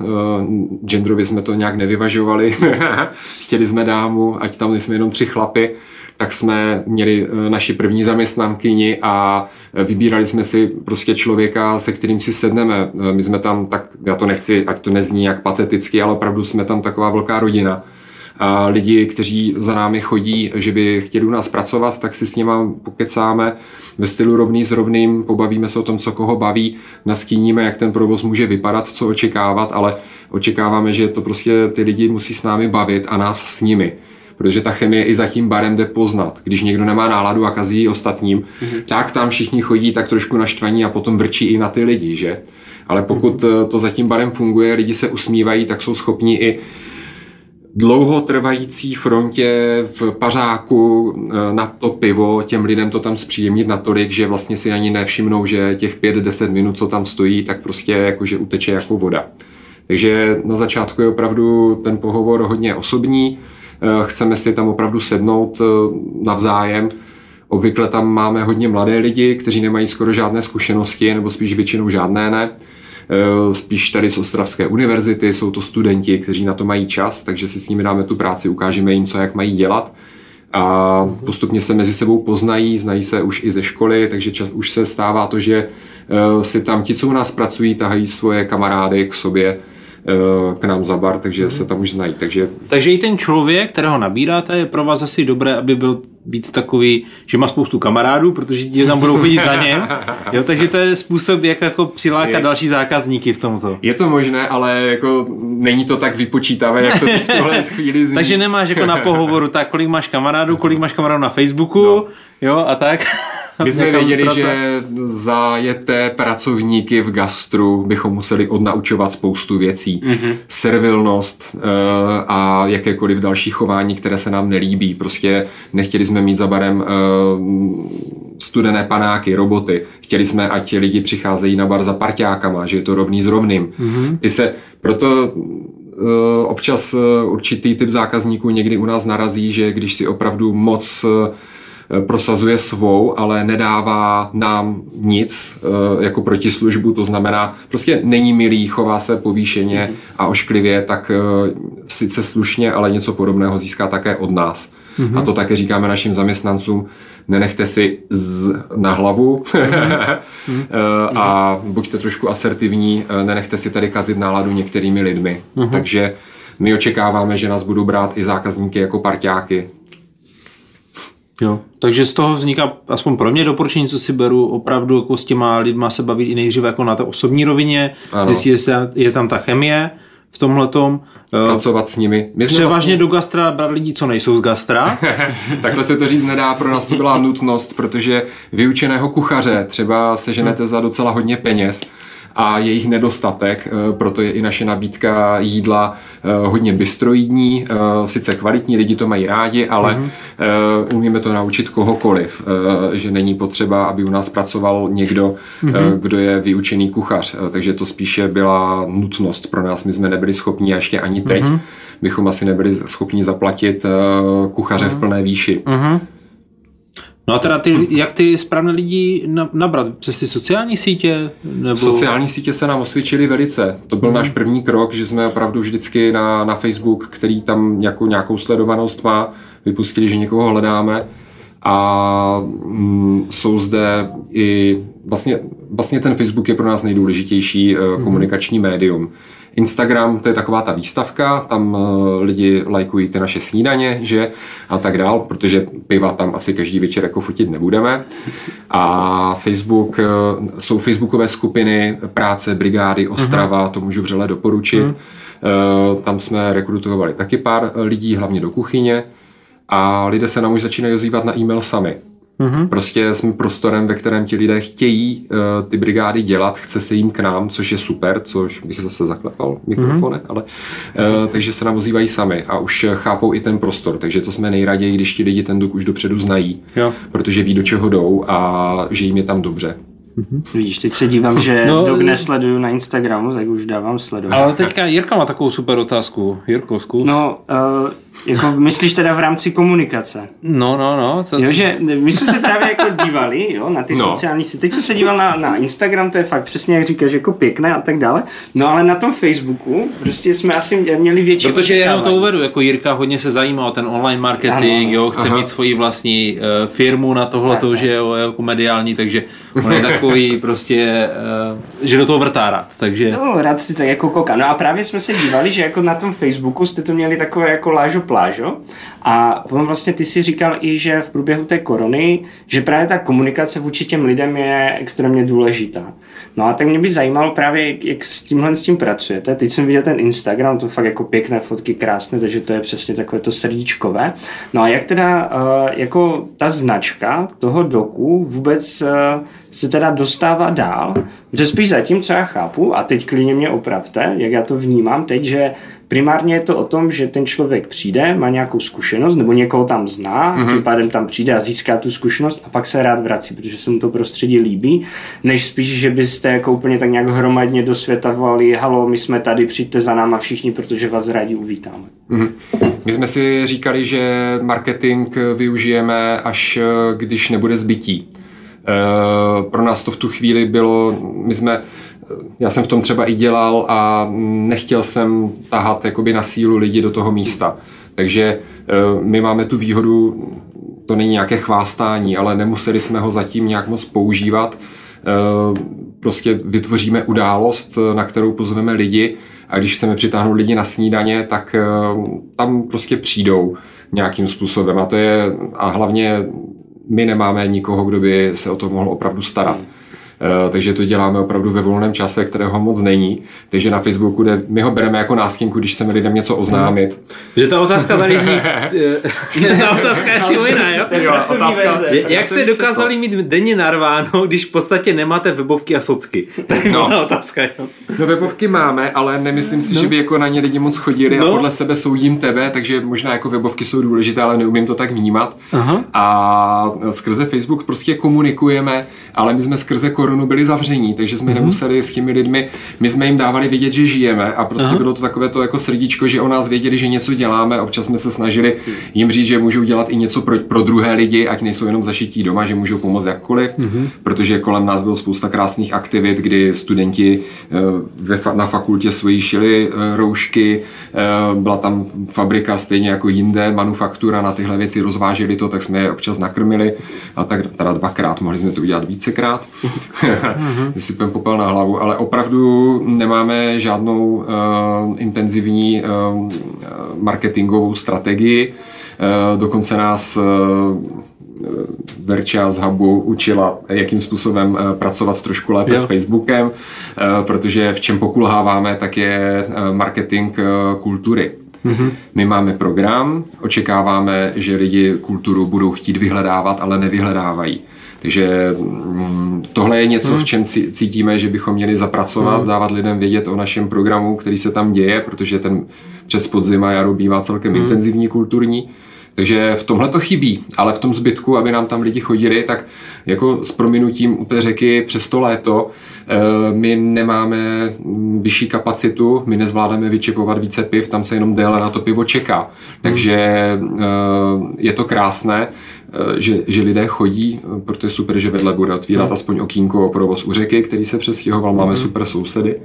genderově jsme to nějak nevyvažovali, chtěli jsme dámu, ať tam jsme jenom tři chlapy, tak jsme měli eh, naši první zaměstnankyni a eh, vybírali jsme si prostě člověka, se kterým si sedneme. Eh, My jsme tam tak, já to nechci, ať to nezní jak pateticky, ale opravdu jsme tam taková velká rodina a lidi, kteří za námi chodí, že by chtěli u nás pracovat, tak si s nimi pokecáme ve stylu rovný s rovným, pobavíme se o tom, co koho baví, nastíníme, jak ten provoz může vypadat, co očekávat, ale očekáváme, že to prostě ty lidi musí s námi bavit a nás s nimi. Protože ta chemie i za tím barem jde poznat. Když někdo nemá náladu a kazí ji ostatním, mm-hmm. tak tam všichni chodí tak trošku naštvaní a potom vrčí i na ty lidi, že? Ale pokud mm-hmm. to za tím barem funguje, lidi se usmívají, tak jsou schopni i dlouhotrvající frontě v pařáku eh, na to pivo těm lidem to tam zpříjemnit natolik, že vlastně si ani nevšimnou, že těch 5-10 minut, co tam stojí, tak prostě jakože uteče jako voda. Takže na začátku je opravdu ten pohovor hodně osobní, chceme si tam opravdu sednout eh, navzájem. Obvykle tam máme hodně mladé lidi, kteří nemají skoro žádné zkušenosti, nebo spíš většinou žádné ne. Eh, spíš tady z Ostravské univerzity, jsou to studenti, kteří na to mají čas, takže si s nimi dáme tu práci, ukážeme jim, co jak mají dělat a postupně se mezi sebou poznají, znají se už i ze školy, takže čas, už se stává to, že si tam ti, co u nás pracují, tahají svoje kamarády k sobě k nám za bar, takže mm. se tam už znají. Takže... takže i ten člověk, kterého nabíráte, je pro vás asi dobré, aby byl víc takový, že má spoustu kamarádů, protože ti tam budou chodit za něm. Jo, takže to je způsob, jak jako přilákat je, další zákazníky v tomto. Je to možné, ale jako není to tak vypočítavé, jak to v tohle chvíli zní. takže nemáš jako na pohovoru, tak kolik máš kamarádů, kolik máš kamarádů na Facebooku, no. jo, a tak. My jsme věděli, že zajeté pracovníky v gastru bychom museli odnaučovat spoustu věcí. Mm-hmm. Servilnost uh, a jakékoliv další chování, které se nám nelíbí. Prostě nechtěli jsme mít za barem uh, studené panáky, roboty. Chtěli jsme, ať lidi přicházejí na bar za parťákama, že je to rovný s rovným. Mm-hmm. Ty se, proto uh, občas určitý typ zákazníků někdy u nás narazí, že když si opravdu moc Eh, prosazuje svou, ale nedává nám nic eh, jako protislužbu, to znamená, prostě není milý, chová se povýšeně a ošklivě, tak eh, sice slušně, ale něco podobného získá také od nás. Mm-hmm. A to také říkáme našim zaměstnancům, nenechte si z, na hlavu mm-hmm. a buďte trošku asertivní, nenechte si tady kazit náladu některými lidmi. Mm-hmm. Takže my očekáváme, že nás budou brát i zákazníky jako parťáky, Jo. Takže z toho vzniká, aspoň pro mě doporučení, co si beru, opravdu jako s těma lidma se bavit i nejdříve jako na té osobní rovině, zjistit, jestli je tam ta chemie v tomhletom. Eh, Pracovat s nimi. My Převážně vlastně... do gastra brát lidi, co nejsou z gastra. Takhle se to říct nedá, pro nás to byla nutnost, protože vyučeného kuchaře třeba seženete za docela hodně peněz, a jejich nedostatek, eh, proto je i naše nabídka jídla eh, hodně bystroidní, eh, sice kvalitní, lidi to mají rádi, ale mm-hmm. umíme to naučit kohokoliv, že není potřeba, aby u nás pracoval někdo, mm-hmm. kdo je vyučený kuchař, takže to spíše byla nutnost pro nás, my jsme nebyli schopni ještě ani teď, mm-hmm. bychom asi nebyli schopni zaplatit kuchaře mm-hmm. v plné výši. Mm-hmm. No a teda ty, jak ty správné lidi nabrat? Přes ty sociální sítě? Nebo... Sociální sítě se nám osvědčily velice. To byl hmm. náš první krok, že jsme opravdu vždycky na, na Facebook, který tam nějakou, nějakou sledovanost má, vypustili, že někoho hledáme. A mm, jsou zde i vlastně, vlastně ten Facebook je pro nás nejdůležitější uh, komunikační médium. Instagram, to je taková ta výstavka, tam uh, lidi lajkují ty naše snídaně, že a tak dál, protože piva tam asi každý večer jako fotit nebudeme. A Facebook, uh, jsou facebookové skupiny práce, brigády, Ostrava, uh-huh. to můžu vřele doporučit. Uh-huh. Uh, tam jsme rekrutovali taky pár lidí, hlavně do kuchyně a lidé se nám už začínají ozývat na e-mail sami. Mm-hmm. Prostě jsme prostorem, ve kterém ti lidé chtějí uh, ty brigády dělat, chce se jim k nám, což je super, což bych zase zaklepal mikrofone, mm-hmm. ale uh, takže se nám ozývají sami a už chápou i ten prostor, takže to jsme nejraději, když ti lidi ten duk už dopředu znají, jo. protože ví, do čeho jdou a že jim je tam dobře. Mm-hmm. Vidíš, teď se dívám, že no, dok nesleduju na Instagramu, tak už dávám sledovat. Ale teďka Jirka má takovou super otázku. Jirko, zkus. No, uh, jako myslíš teda v rámci komunikace? No, no, no. Co, jo, že my jsme se právě jako dívali jo, na ty no. sociální sítě. Teď jsem se díval na, na Instagram, to je fakt přesně jak říkáš, jako pěkné a tak dále. No ale na tom Facebooku prostě jsme asi měli větší Protože já to uvedu, jako Jirka hodně se zajímá o ten online marketing, ano, jo, chce aha. mít svoji vlastní uh, firmu na tohle, to, že je jako mediální, takže on je takový prostě, uh, že do toho vrtá rád. Takže... No, rád si tak jako koká. No a právě jsme se dívali, že jako na tom Facebooku jste to měli takové jako lážo plážo. A potom vlastně ty si říkal i, že v průběhu té korony, že právě ta komunikace vůči těm lidem je extrémně důležitá. No a tak mě by zajímalo právě, jak, s tímhle s tím pracujete. Teď jsem viděl ten Instagram, to fakt jako pěkné fotky, krásné, takže to je přesně takové to srdíčkové. No a jak teda uh, jako ta značka toho doku vůbec uh, se teda dostává dál, že spíš zatím, co já chápu, a teď klidně mě opravte, jak já to vnímám teď, že primárně je to o tom, že ten člověk přijde, má nějakou zkušenost, nebo někoho tam zná, mm-hmm. tím pádem tam přijde a získá tu zkušenost a pak se rád vrací, protože se mu to prostředí líbí, než spíš, že byste jako úplně tak nějak hromadně do světa volali, halo, my jsme tady, přijďte za náma všichni, protože vás rádi uvítáme. Mm-hmm. My jsme si říkali, že marketing využijeme, až když nebude zbytí. Eh, pro nás to v tu chvíli bylo, my jsme já jsem v tom třeba i dělal a nechtěl jsem tahat jakoby na sílu lidi do toho místa. Takže eh, my máme tu výhodu, to není nějaké chvástání, ale nemuseli jsme ho zatím nějak moc používat. Eh, prostě vytvoříme událost, na kterou pozveme lidi a když chceme přitáhnout lidi na snídaně, tak tam prostě přijdou nějakým způsobem. A to je, a hlavně my nemáme nikoho, kdo by se o to mohl opravdu starat. Hmm. Eh, takže to děláme opravdu ve volném čase, kterého moc není. Takže na Facebooku, kde my ho bereme jako náskinku, když chceme lidem něco oznámit. Že ta otázka tady zní, ta otázka je jiná, jo? jo otázka, jak jste dokázali mít denně narváno, když v podstatě nemáte webovky a socky? No. otázka, jo? No webovky máme, ale nemyslím si, no. že by jako na ně lidi moc chodili no. a podle sebe soudím tebe, takže možná jako webovky jsou důležité, ale neumím to tak vnímat. Aha. A skrze Facebook prostě komunikujeme, ale my jsme skrze korunu byli zavření, takže jsme mm-hmm. nemuseli s těmi lidmi, my jsme jim dávali vědět, že žijeme a prostě Aha. bylo to takové to jako srdíčko, že o nás věděli, že něco děláme, občas jsme se snažili jim říct, že můžou dělat i něco pro, pro druhé lidi, ať nejsou jenom zašití doma, že můžou pomoct jakkoliv, mm-hmm. protože kolem nás bylo spousta krásných aktivit, kdy studenti eh, ve, na fakultě svoji šili eh, roušky, eh, byla tam fabrika stejně jako jinde, manufaktura na tyhle věci, rozváželi to, tak jsme je občas nakrmili a tak teda dvakrát, mohli jsme to udělat vícekrát. mm-hmm. vysypeme popel na hlavu, ale opravdu nemáme žádnou uh, intenzivní uh, marketingovou strategii. Uh, dokonce nás uh, Verča z Hubu učila, jakým způsobem pracovat trošku lépe jo. s Facebookem, protože v čem pokulháváme, tak je marketing kultury. Mm-hmm. My máme program, očekáváme, že lidi kulturu budou chtít vyhledávat, ale nevyhledávají. Takže mm, tohle je něco, v hmm. čem cítíme, že bychom měli zapracovat, hmm. dávat lidem vědět o našem programu, který se tam děje, protože ten přes podzim a jaro bývá celkem hmm. intenzivní kulturní. Takže v tomhle to chybí, ale v tom zbytku, aby nám tam lidi chodili, tak jako s prominutím u té řeky přes to léto eh, my nemáme vyšší kapacitu, my nezvládáme vyčepovat více piv, tam se jenom déle na to pivo čeká. Takže eh, je to krásné, Eh, že, že lidé chodí, protože je super, že vedle bude otvírat no. aspoň okýnko o provoz u řeky, který se přestěhoval, máme mm. super sousedy.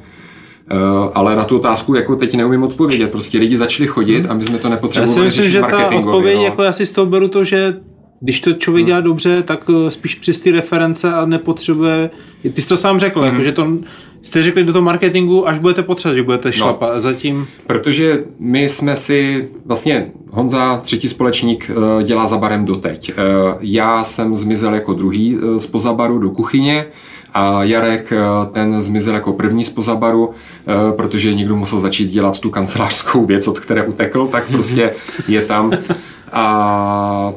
Uh, ale na tu otázku jako teď neumím odpovědět. Prostě lidi začali chodit a my jsme to nepotřebovali Já si myslím, že ta odpověď, no. jako já si z toho beru to, že když to člověk hmm. dělá dobře, tak spíš přes ty reference a nepotřebuje, ty jsi to sám řekl, hmm. jako, že to jste řekli do toho marketingu, až budete potřebovat, že budete no. šlapat. No, Zatím... Protože my jsme si, vlastně Honza, třetí společník, eh, dělá za barem doteď. Eh, já jsem zmizel jako druhý eh, z pozabaru do kuchyně, a Jarek ten zmizel jako první z pozabaru, protože někdo musel začít dělat tu kancelářskou věc, od které utekl, tak prostě je tam. A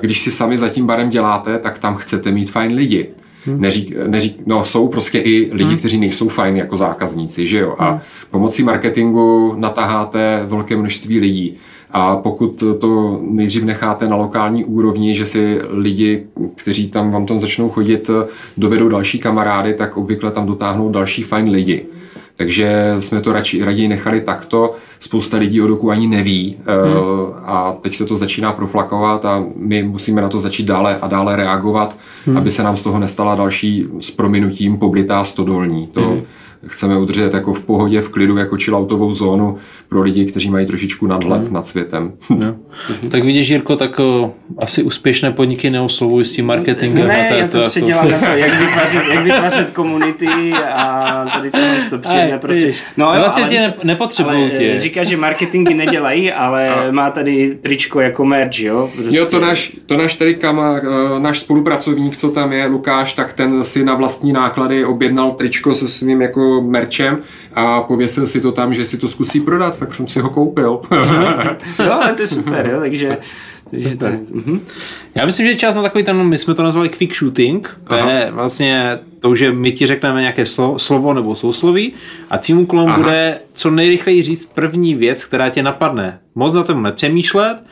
když si sami za tím barem děláte, tak tam chcete mít fajn lidi. Hmm. Neřík, neřík, no jsou prostě i lidi, hmm. kteří nejsou fajn jako zákazníci, že jo? A hmm. pomocí marketingu nataháte velké množství lidí. A pokud to nejdřív necháte na lokální úrovni, že si lidi, kteří tam vám tam začnou chodit, dovedou další kamarády, tak obvykle tam dotáhnou další fajn lidi. Takže jsme to radši, raději nechali takto. Spousta lidí o roku ani neví hmm. a teď se to začíná proflakovat a my musíme na to začít dále a dále reagovat, hmm. aby se nám z toho nestala další s prominutím poblitá stodolní. To, hmm chceme udržet jako v pohodě, v klidu, jako chilloutovou zónu pro lidi, kteří mají trošičku nadhled mm. nad světem. No. tak vidíš, Jirko, tak o, asi úspěšné podniky neoslovují s tím marketingem. Ne, to, já to, to předělám jako... na to, jak vytvářet, jak vytvářet komunity a tady to to přijde prostě. No, jo, vlastně tě ne, nepotřebují tě. Říká, že marketingy nedělají, ale a. má tady tričko jako merch, jo? Prostě. Jo, to náš, to náš tady kama, eh, náš spolupracovník, co tam je, Lukáš, tak ten si na vlastní náklady objednal tričko se svým jako merčem a pověsil si to tam, že si to zkusí prodat, tak jsem si ho koupil. jo, ale to je super, jo, takže že to, mhm. Já myslím, že čas na takový ten, my jsme to nazvali quick shooting, to Aha. je vlastně to, že my ti řekneme nějaké slovo, slovo nebo sousloví a tvým úkolem Aha. bude co nejrychleji říct první věc, která tě napadne. Moc na tom nepřemýšlet,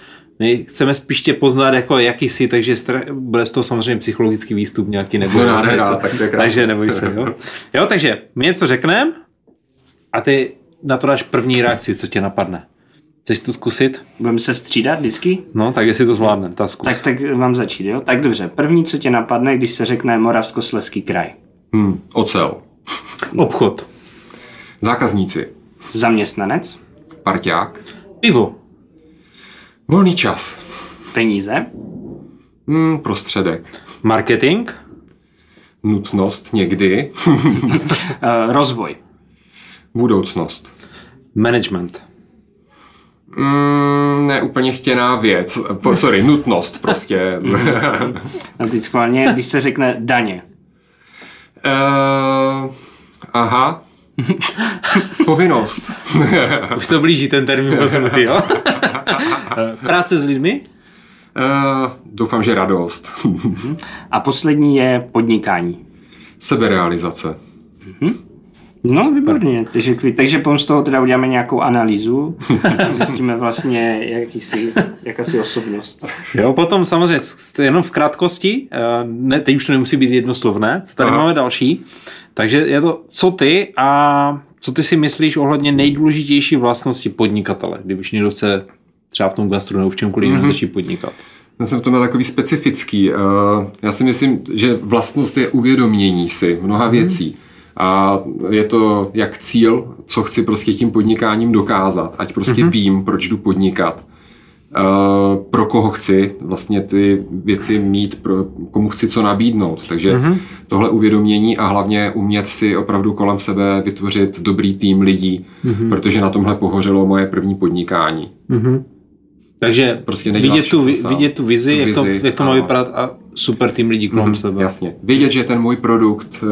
my chceme spíš tě poznat jako jaký jsi, takže stra- bude z toho samozřejmě psychologický výstup nějaký nebo No, tak to je krásné. Takže neboj se, jo. Jo, takže my něco řekneme a ty na to dáš první reakci, co tě napadne. Chceš to zkusit? Budeme se střídat vždycky? No, tak jestli to zvládneme, ta zkus. Tak, tak mám začít, jo? Tak dobře, první, co tě napadne, když se řekne Moravskoslezský kraj. Hm, ocel. Obchod. Zákazníci. Zaměstnanec, Parťák. Pivo. Volný čas. peníze, Hm, prostředek. Marketing. Nutnost někdy. eh, rozvoj, Budoucnost. Management. Mm, ne úplně chtěná věc. Po, sorry, nutnost prostě. a teď schválně, když se řekne daně, uh, aha. Povinnost. Už to blíží ten termín posunutý, jo? Práce s lidmi. uh, doufám, že radost. a poslední je podnikání. Seberealizace. No, výborně. Takže, takže potom z toho teda uděláme nějakou analýzu a zjistíme vlastně, jaký jsi, jaká jsi osobnost. Jo, potom samozřejmě jenom v krátkosti, eh, ne, teď už to nemusí být jednoslovné, tady Aha. máme další, takže je to co ty a co ty si myslíš ohledně nejdůležitější vlastnosti podnikatele, když někdo chce třeba v tom gastru nebo v čemkoliv jiném začít podnikat. Já jsem to na takový specifický. Eh, Já si myslím, že vlastnost je uvědomění si mnoha věcí. A je to jak cíl, co chci prostě tím podnikáním dokázat. Ať prostě vím, proč jdu podnikat. Eh, pro koho chci vlastně ty věci mít, pro komu chci co nabídnout. Takže tohle uvědomění a hlavně umět si opravdu kolem sebe vytvořit dobrý tým lidí, protože na tomhle pohořelo moje první podnikání. Takže Prostě vidět, tu, sám. vidět tu vizi, Tu jak to, vizi, jak to má vypadat a super tým lidí kolem sebe. Jasně. Vědět, že ten můj produkt uh,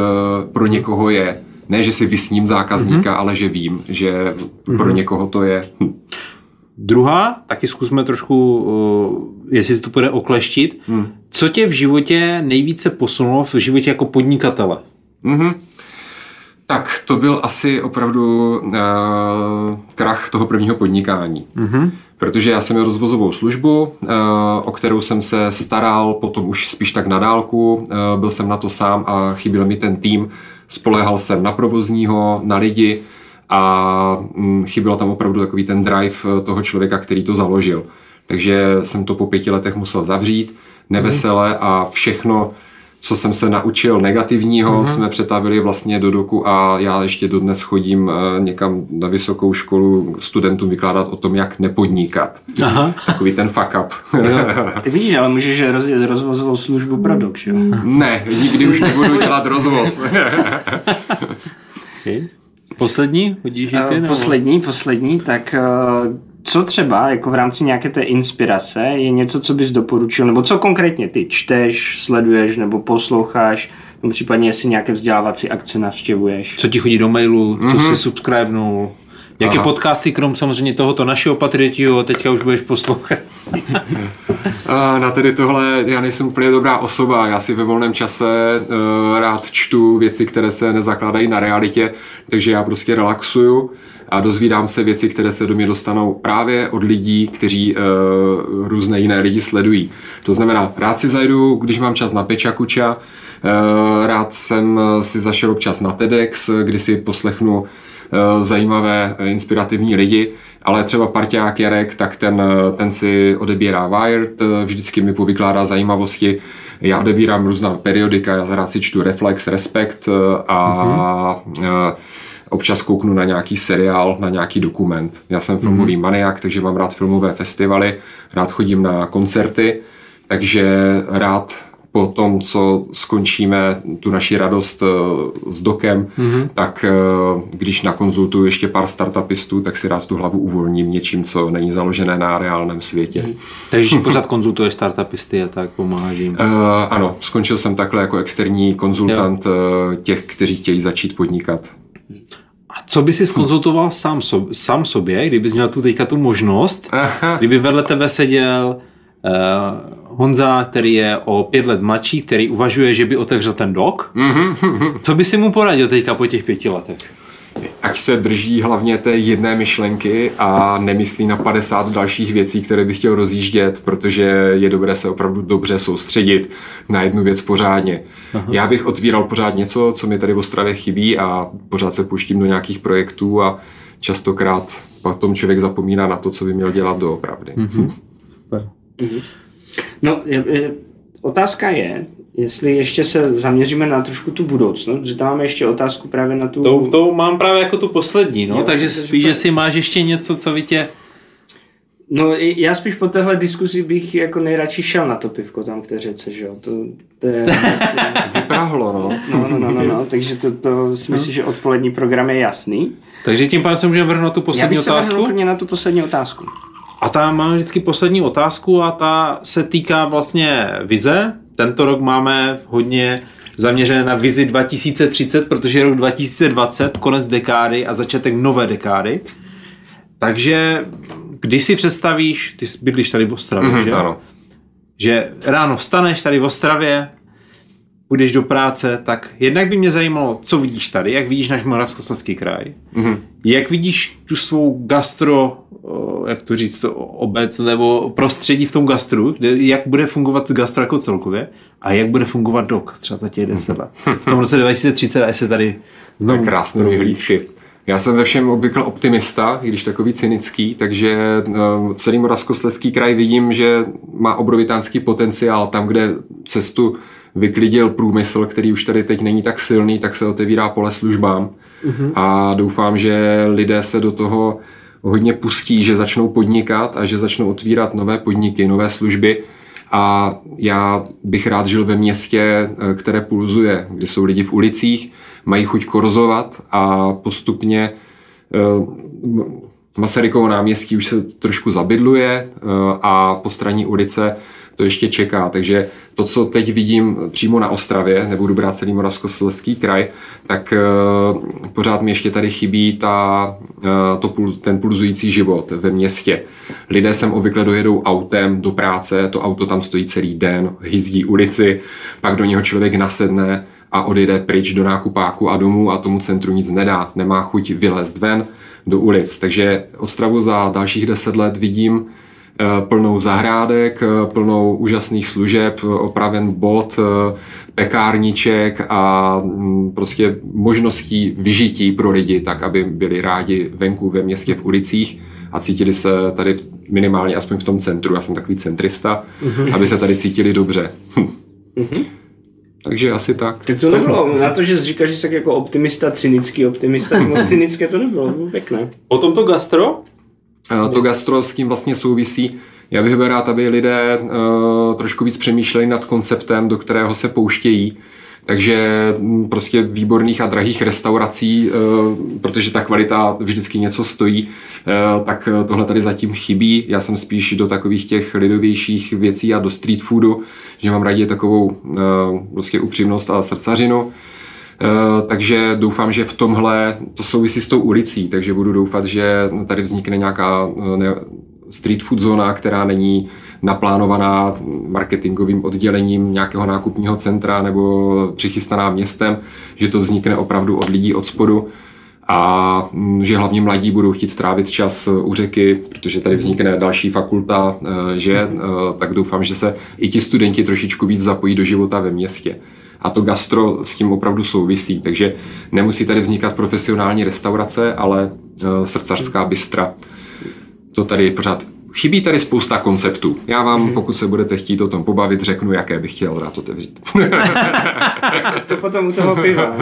pro někoho je. Ne, že si vysním zákazníka, ale že vím, že pro někoho to je. Hm. Druhá, taky zkusme trošku, uh, jestli se to bude okleštit. Hmm. Co tě v životě nejvíce posunulo v životě jako podnikatele? Mhm. Tak to byl asi opravdu uh, krach toho prvního podnikání. Mhm. Protože já jsem měl rozvozovou službu, uh, o kterou jsem se staral potom už spíš tak na dálku. Uh, byl jsem na to sám a chyběl mi ten tým. Spolehal jsem na provozního, na lidi a mm, chyběl tam opravdu takový ten drive eh, toho člověka, který to založil. Takže jsem to po pěti letech musel zavřít, nevesele a všechno, co jsem se naučil negativního, jsme přetavili vlastně do doku a já ještě dodnes chodím eh, někam na vysokou školu studentům vykládat o tom, jak nepodnikat. Aha. Takový ten fuck up. Ty vidíš, ale můžeš rozjet rozvozovou službu pro dok, že jo? ne, nikdy už nebudu dělat rozvoz. Okay. Poslední? Hodíš i ty? Eh, nebo- Poslední, poslední, tak eh, co třeba jako v rámci nějaké té inspirace je něco, co bys doporučil, nebo co konkrétně ty čteš, sleduješ nebo posloucháš, nebo případně jestli nějaké vzdělávací akce navštěvuješ. Co ti chodí do mailu, co jsi subscribenul, jaké Aha. podcasty, krom samozřejmě tohoto našeho Patriotího, teďka už budeš poslouchat. A na tedy tohle já nejsem úplně dobrá osoba. Já si ve volném čase uh, rád čtu věci, které se nezakládají na realitě, takže já prostě relaxuju a dozvídám se věci, které se do mě dostanou právě od lidí, kteří uh, různé jiné lidi sledují. To znamená, rád si zajdu, když mám čas na Peča Kuča, uh, rád jsem eh, si zašel občas na TEDx, kdy si poslechnu eh, zajímavé, eh, inspirativní lidi, ale třeba parťák Jarek, tak ten, eh, ten si odebírá Wired, eh, vždycky mi povykládá zajímavosti. Já odebírám různá periodika, já rád si čtu Reflex, Respekt eh, a mm-hmm. občas kouknu na nějaký seriál, na nějaký dokument. Já jsem filmový mm-hmm. maniak, takže mám rád filmové festivaly, rád chodím na koncerty, takže rád po tom, co skončíme tu naši radost eh, s dokem, mm-hmm. tak eh, když nakonzultuju ještě pár startupistů, tak si rád tu hlavu uvolním něčím, co není založené na reálném světě. Mm-hmm. Takže pořád konzultuješ startupisty a tak pomáháš jim. Uh, ano, skončil jsem takhle jako externí konzultant uh, těch, kteří chtějí začít podnikat. A co by si skonzultoval sám, sob, sám sobě, kdybys měl tu teďka tu možnost, Aha. kdyby vedle tebe seděl Honza, který je o pět let mladší, který uvažuje, že by otevřel ten dok. Co by si mu poradil teďka po těch pěti letech? ať se drží hlavně té jedné myšlenky a nemyslí na 50 dalších věcí, které bych chtěl rozjíždět, protože je dobré se opravdu dobře soustředit na jednu věc pořádně. Aha. Já bych otvíral pořád něco, co mi tady v Ostravě chybí a pořád se puštím do nějakých projektů a častokrát potom člověk zapomíná na to, co by měl dělat doopravdy. Mm-hmm. Mm-hmm. No, je, je, otázka je, jestli ještě se zaměříme na trošku tu budoucnost, že tam máme ještě otázku právě na tu... To, to mám právě jako tu poslední, no, jo, takže spíš, že si máš ještě něco, co by tě... No já spíš po téhle diskuzi bych jako nejradši šel na to pivko tam k té řece, že jo, to, to je... Vlastně... Vyprahlo, no. No, no, no, no, no, takže to, to si myslím, že odpolední program je jasný. Takže tím pádem se můžeme vrhnout na tu poslední já bych otázku? Já na tu poslední otázku. A ta máme vždycky poslední otázku a ta se týká vlastně vize, tento rok máme hodně zaměřené na vizi 2030, protože je rok 2020, konec dekády a začátek nové dekády. Takže když si představíš, ty bydlíš tady v Ostravě, mm-hmm, že? Ano. Že ráno vstaneš tady v Ostravě, půjdeš do práce, tak jednak by mě zajímalo, co vidíš tady, jak vidíš náš Moravskoslezský kraj, mm-hmm. jak vidíš tu svou gastro, jak to říct, to obec nebo prostředí v tom gastru, kde, jak bude fungovat gastro jako celkově a jak bude fungovat dok třeba za těch 10 let. V tom roce 2030 a se tady znovu... Krásné vyhlídky. Já jsem ve všem obvykle optimista, i když takový cynický, takže celý Moravskoslezský kraj vidím, že má obrovitánský potenciál tam, kde cestu vyklidil průmysl, který už tady teď není tak silný, tak se otevírá pole službám. Mm-hmm. A doufám, že lidé se do toho hodně pustí, že začnou podnikat a že začnou otvírat nové podniky, nové služby. A já bych rád žil ve městě, eh, které pulzuje, kde jsou lidi v ulicích, mají chuť korozovat a postupně eh, Masarykovo náměstí už se trošku zabydluje eh, a po straní ulice to ještě čeká. Takže to, co teď vidím přímo na Ostravě, nebudu brát celý Moravskoslezský kraj, tak uh, pořád mi ještě tady chybí ta, uh, to, ten pulzující život ve městě. Lidé sem obvykle dojedou autem do práce, to auto tam stojí celý den, hyzdí ulici, pak do něho člověk nasedne a odjede pryč do nákupáku a domů a tomu centru nic nedá. Nemá chuť vylézt ven do ulic. Takže Ostravu za dalších deset let vidím plnou zahrádek, eh, plnou úžasných služeb, opraven bod, eh, pekárniček a mm, prostě možností vyžití pro lidi, tak aby byli rádi venku ve městě v ulicích a cítili se tady minimálně aspoň v tom centru, já jsem takový centrista, mm-hmm. aby se tady cítili dobře. mm-hmm. Takže asi tak. Tak to nebylo. Na to, že říkáš, že jsi jako optimista, cynický optimista, moc cynické to nebylo. Pěkné. O tomto gastro? To gastro s tím vlastně souvisí. Já bych byl rád, aby lidé uh, trošku víc přemýšleli nad konceptem, do kterého se pouštějí. Takže mm, prostě výborných a drahých restaurací, uh, protože ta kvalita vždycky něco stojí, tak tohle tady zatím chybí. Já jsem spíš do takových těch lidovějších věcí a do street foodu, že mám raději takovou prostě upřímnost a srdcařinu. Eh, takže doufám, že v tomhle to souvisí s tou ulicí, takže budu doufat, že tady vznikne nějaká eh, ne, street food zóna, která není naplánovaná marketingovým oddělením nějakého nákupního centra nebo přichystaná městem, že to vznikne opravdu od lidí od spodu a mm, že hlavně mladí budou chtít trávit čas u řeky, protože tady vznikne další fakulta, eh, že tak doufám, že se i ti studenti trošičku víc zapojí do života ve městě a to gastro s tím opravdu souvisí. Takže nemusí tady vznikat profesionální restaurace, ale uh, srdcařská bystra. To tady pořád Chybí tady spousta konceptů. Já vám, hmm. pokud se budete chtít o tom pobavit, řeknu, jaké bych chtěl rád otevřít. to potom u toho piva.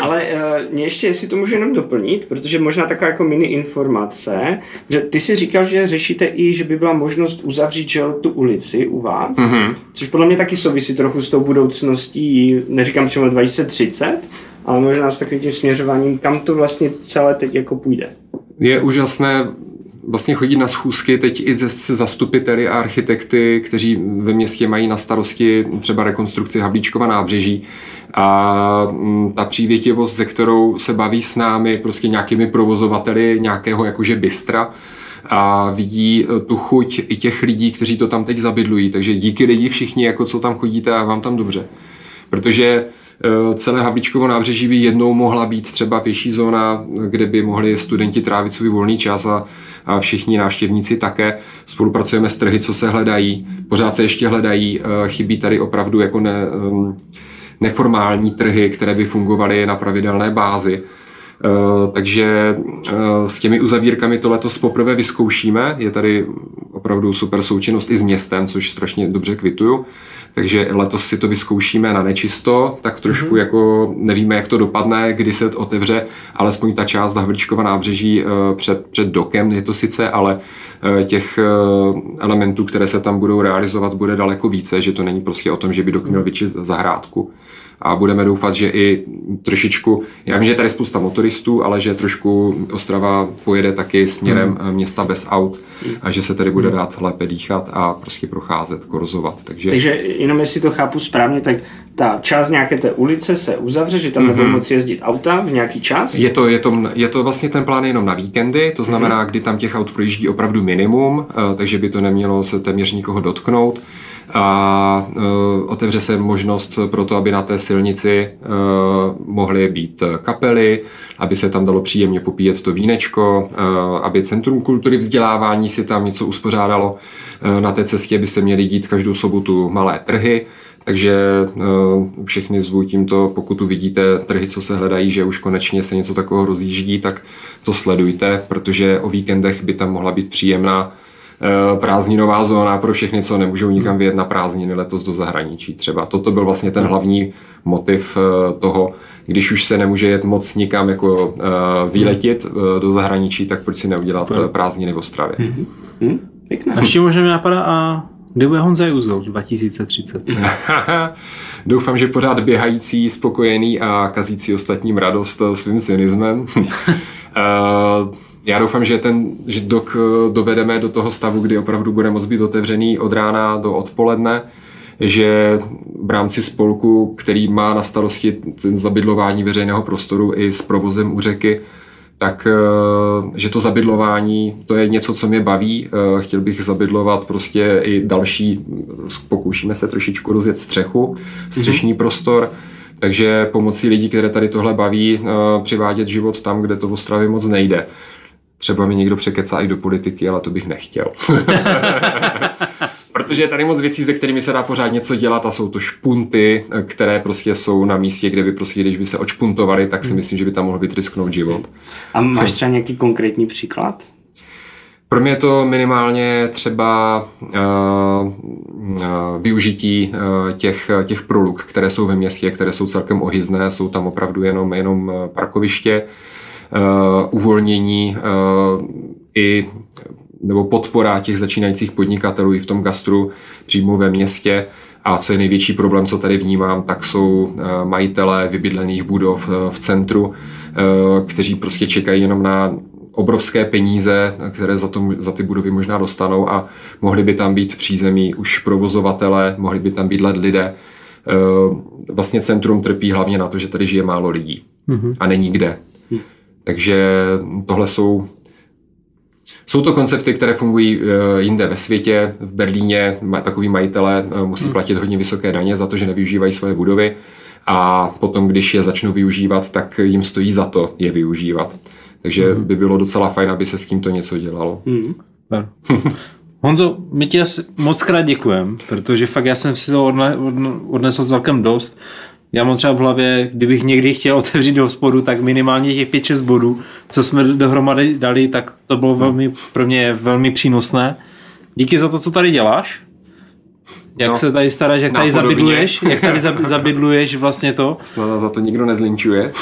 Ale uh, mě ještě, jestli to můžu jenom doplnit, protože možná taková jako mini informace, že ty si říkal, že řešíte i, že by byla možnost uzavřít že, tu ulici u vás, mm-hmm. což podle mě taky souvisí trochu s tou budoucností, neříkám přímo 2030, ale možná s takovým tím směřováním, kam to vlastně celé teď jako půjde. Je úžasné vlastně chodí na schůzky teď i se zastupiteli a architekty, kteří ve městě mají na starosti třeba rekonstrukci Hablíčkova nábřeží a mm, ta přívětivost, ze kterou se baví s námi, prostě nějakými provozovateli nějakého jakože bystra, a vidí eh, tu chuť i těch lidí, kteří to tam teď zabydlují. Takže díky lidi všichni, jako co tam chodíte a vám tam dobře. Protože Eh, celé Havlíčkovo nábřeží by jednou mohla být třeba pěší zóna, kde by mohli studenti trávit svůj volný čas a, a všichni návštěvníci také. Spolupracujeme s trhy, co se hledají, pořád se ještě hledají, eh, chybí tady opravdu jako ne, neformální trhy, které by fungovaly na pravidelné bázi. Eh, takže s těmi uzavírkami to letos poprvé vyzkoušíme. Je tady opravdu super součinnost i s městem, což strašně dobře kvituju. Takže letos si to vyzkoušíme na nečisto, tak trošku mm-hmm. jako nevíme, jak to dopadne, kdy se to otevře, alespoň ta část Havličkova nábřeží eh, před, před dokem je to sice, ale těch eh, elementů, které se tam budou realizovat, bude daleko více, že to není prostě o tom, že by dok měl větší zahrádku a budeme doufat, že i trošičku, já vím, že je tady spousta motoristů, ale že trošku Ostrava pojede taky směrem hmm. města bez aut a že se tady bude hmm. dát lépe dýchat a prostě procházet, korzovat. Takže, Takže jenom jestli to chápu správně, tak ta část nějaké té ulice se uzavře, že tam mm-hmm. nebudou moci jezdit auta v nějaký čas? Je to, je, to, je to vlastně ten plán jenom na víkendy, to znamená, mm-hmm. kdy tam těch aut projíždí opravdu minimum, eh, takže by to nemělo se téměř nikoho dotknout a uh, otevře se možnost pro to, aby na té silnici uh, mohly být kapely, aby se tam dalo příjemně popíjet to vínečko, uh, aby Centrum kultury vzdělávání si tam něco uspořádalo. Na té cestě by se měly dít každou sobotu malé trhy, takže uh, všechny zvu tímto, pokud tu vidíte trhy, co se hledají, že už konečně se něco takového rozjíždí, tak to sledujte, protože o víkendech by tam mohla být příjemná Eh, prázdninová zóna pro všechny, co nemůžou nikam vyjet na prázdniny letos do zahraničí třeba. Toto byl vlastně ten hlavní motiv eh, toho, když už se nemůže jet moc nikam jako eh, výletět do zahraničí, tak proč si neudělat prázdniny v Ostravě. Mm-hmm. Mm, pěkné. A ještě možná mi napadá, a kdy bude Honza Juzol 2030? Doufám, že pořád běhající, spokojený a kazící ostatním radost svým cynismem. já doufám, že ten že dok eh, dovedeme do toho stavu, kdy opravdu bude moct být otevřený od rána do odpoledne, že v rámci spolku, který má na starosti ten zabydlování veřejného prostoru i s provozem u řeky, tak eh, že to zabydlování, to je něco, co mě baví. Eh, chtěl bych zabydlovat prostě i další, pokoušíme se trošičku rozjet střechu, střešní mm-hmm. prostor, takže pomocí lidí, které tady tohle baví, přivádět život tam, kde to v Ostravě moc nejde. Třeba mi někdo překecá i do politiky, ale to bych nechtěl. Protože je tady moc věcí, se kterými se dá pořád něco dělat a jsou to špunty, které prostě jsou na místě, kde by prostě, když by se očpuntovali, tak si hmm. myslím, že by tam mohl vytrysknout život. A máš třeba nějaký konkrétní příklad? Pro mě je to minimálně třeba uh, uh, využití uh, těch, těch proluk, které jsou ve městě, které jsou celkem ohyzné, jsou tam opravdu jenom, jenom parkoviště. Uvolnění uh, i nebo podpora těch začínajících podnikatelů i v tom gastru přímo ve městě. A co je největší problém, co tady vnímám, tak jsou uh, majitelé vybydlených budov uh, v centru, uh, kteří prostě čekají jenom na obrovské peníze, které za, to, za ty budovy možná dostanou a mohli by tam být v přízemí už provozovatele, mohli by tam bydlet lidé. Vlastně centrum trpí hlavně na to, že tady žije málo lidí mm-hmm. a není kde. Takže tohle jsou jsou to koncepty, které fungují eh, jinde ve světě. V Berlíně takový majitelé eh, musí hmm. platit hodně vysoké daně za to, že nevyužívají svoje budovy a potom, když je začnou využívat, tak jim stojí za to je využívat. Takže hmm. by bylo docela fajn, aby se s tímto něco dělalo. Hmm. Honzo, my ti moc krát děkujem, protože fakt já jsem si to odnesl celkem dost. Já mám třeba v hlavě, kdybych někdy chtěl otevřít hospodu, tak minimálně těch 5-6 bodů, co jsme dohromady dali, tak to bylo velmi, pro mě velmi přínosné. Díky za to, co tady děláš. Jak no, se tady staráš, jak tady zabydluješ, jak tady zabydluješ vlastně to. Snad za to nikdo nezlinčuje.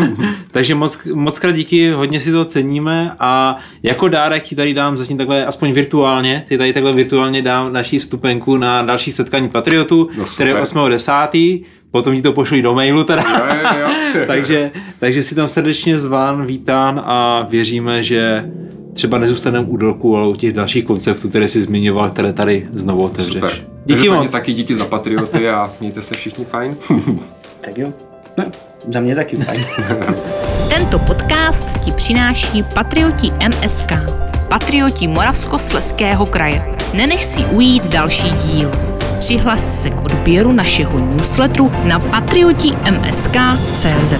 Takže moc, moc krát díky, hodně si to ceníme a jako dárek ti tady dám zatím takhle, aspoň virtuálně, ty tady takhle virtuálně dám naší vstupenku na další setkání Patriotů, no, které je 8.10 potom ti to pošli do mailu teda. Jo, jo, jo. takže, takže si tam srdečně zván, vítán a věříme, že třeba nezůstaneme u dolku, ale u těch dalších konceptů, které jsi zmiňoval, které tady znovu otevřeš. Super. Díky moc. Taky díky za patrioty a mějte se všichni fajn. tak jo. No, za mě taky fajn. Tento podcast ti přináší Patrioti MSK patrioti Moravskosleského kraje. Nenech si ujít další díl. Přihlas se k odběru našeho newsletteru na patrioti.msk.cz.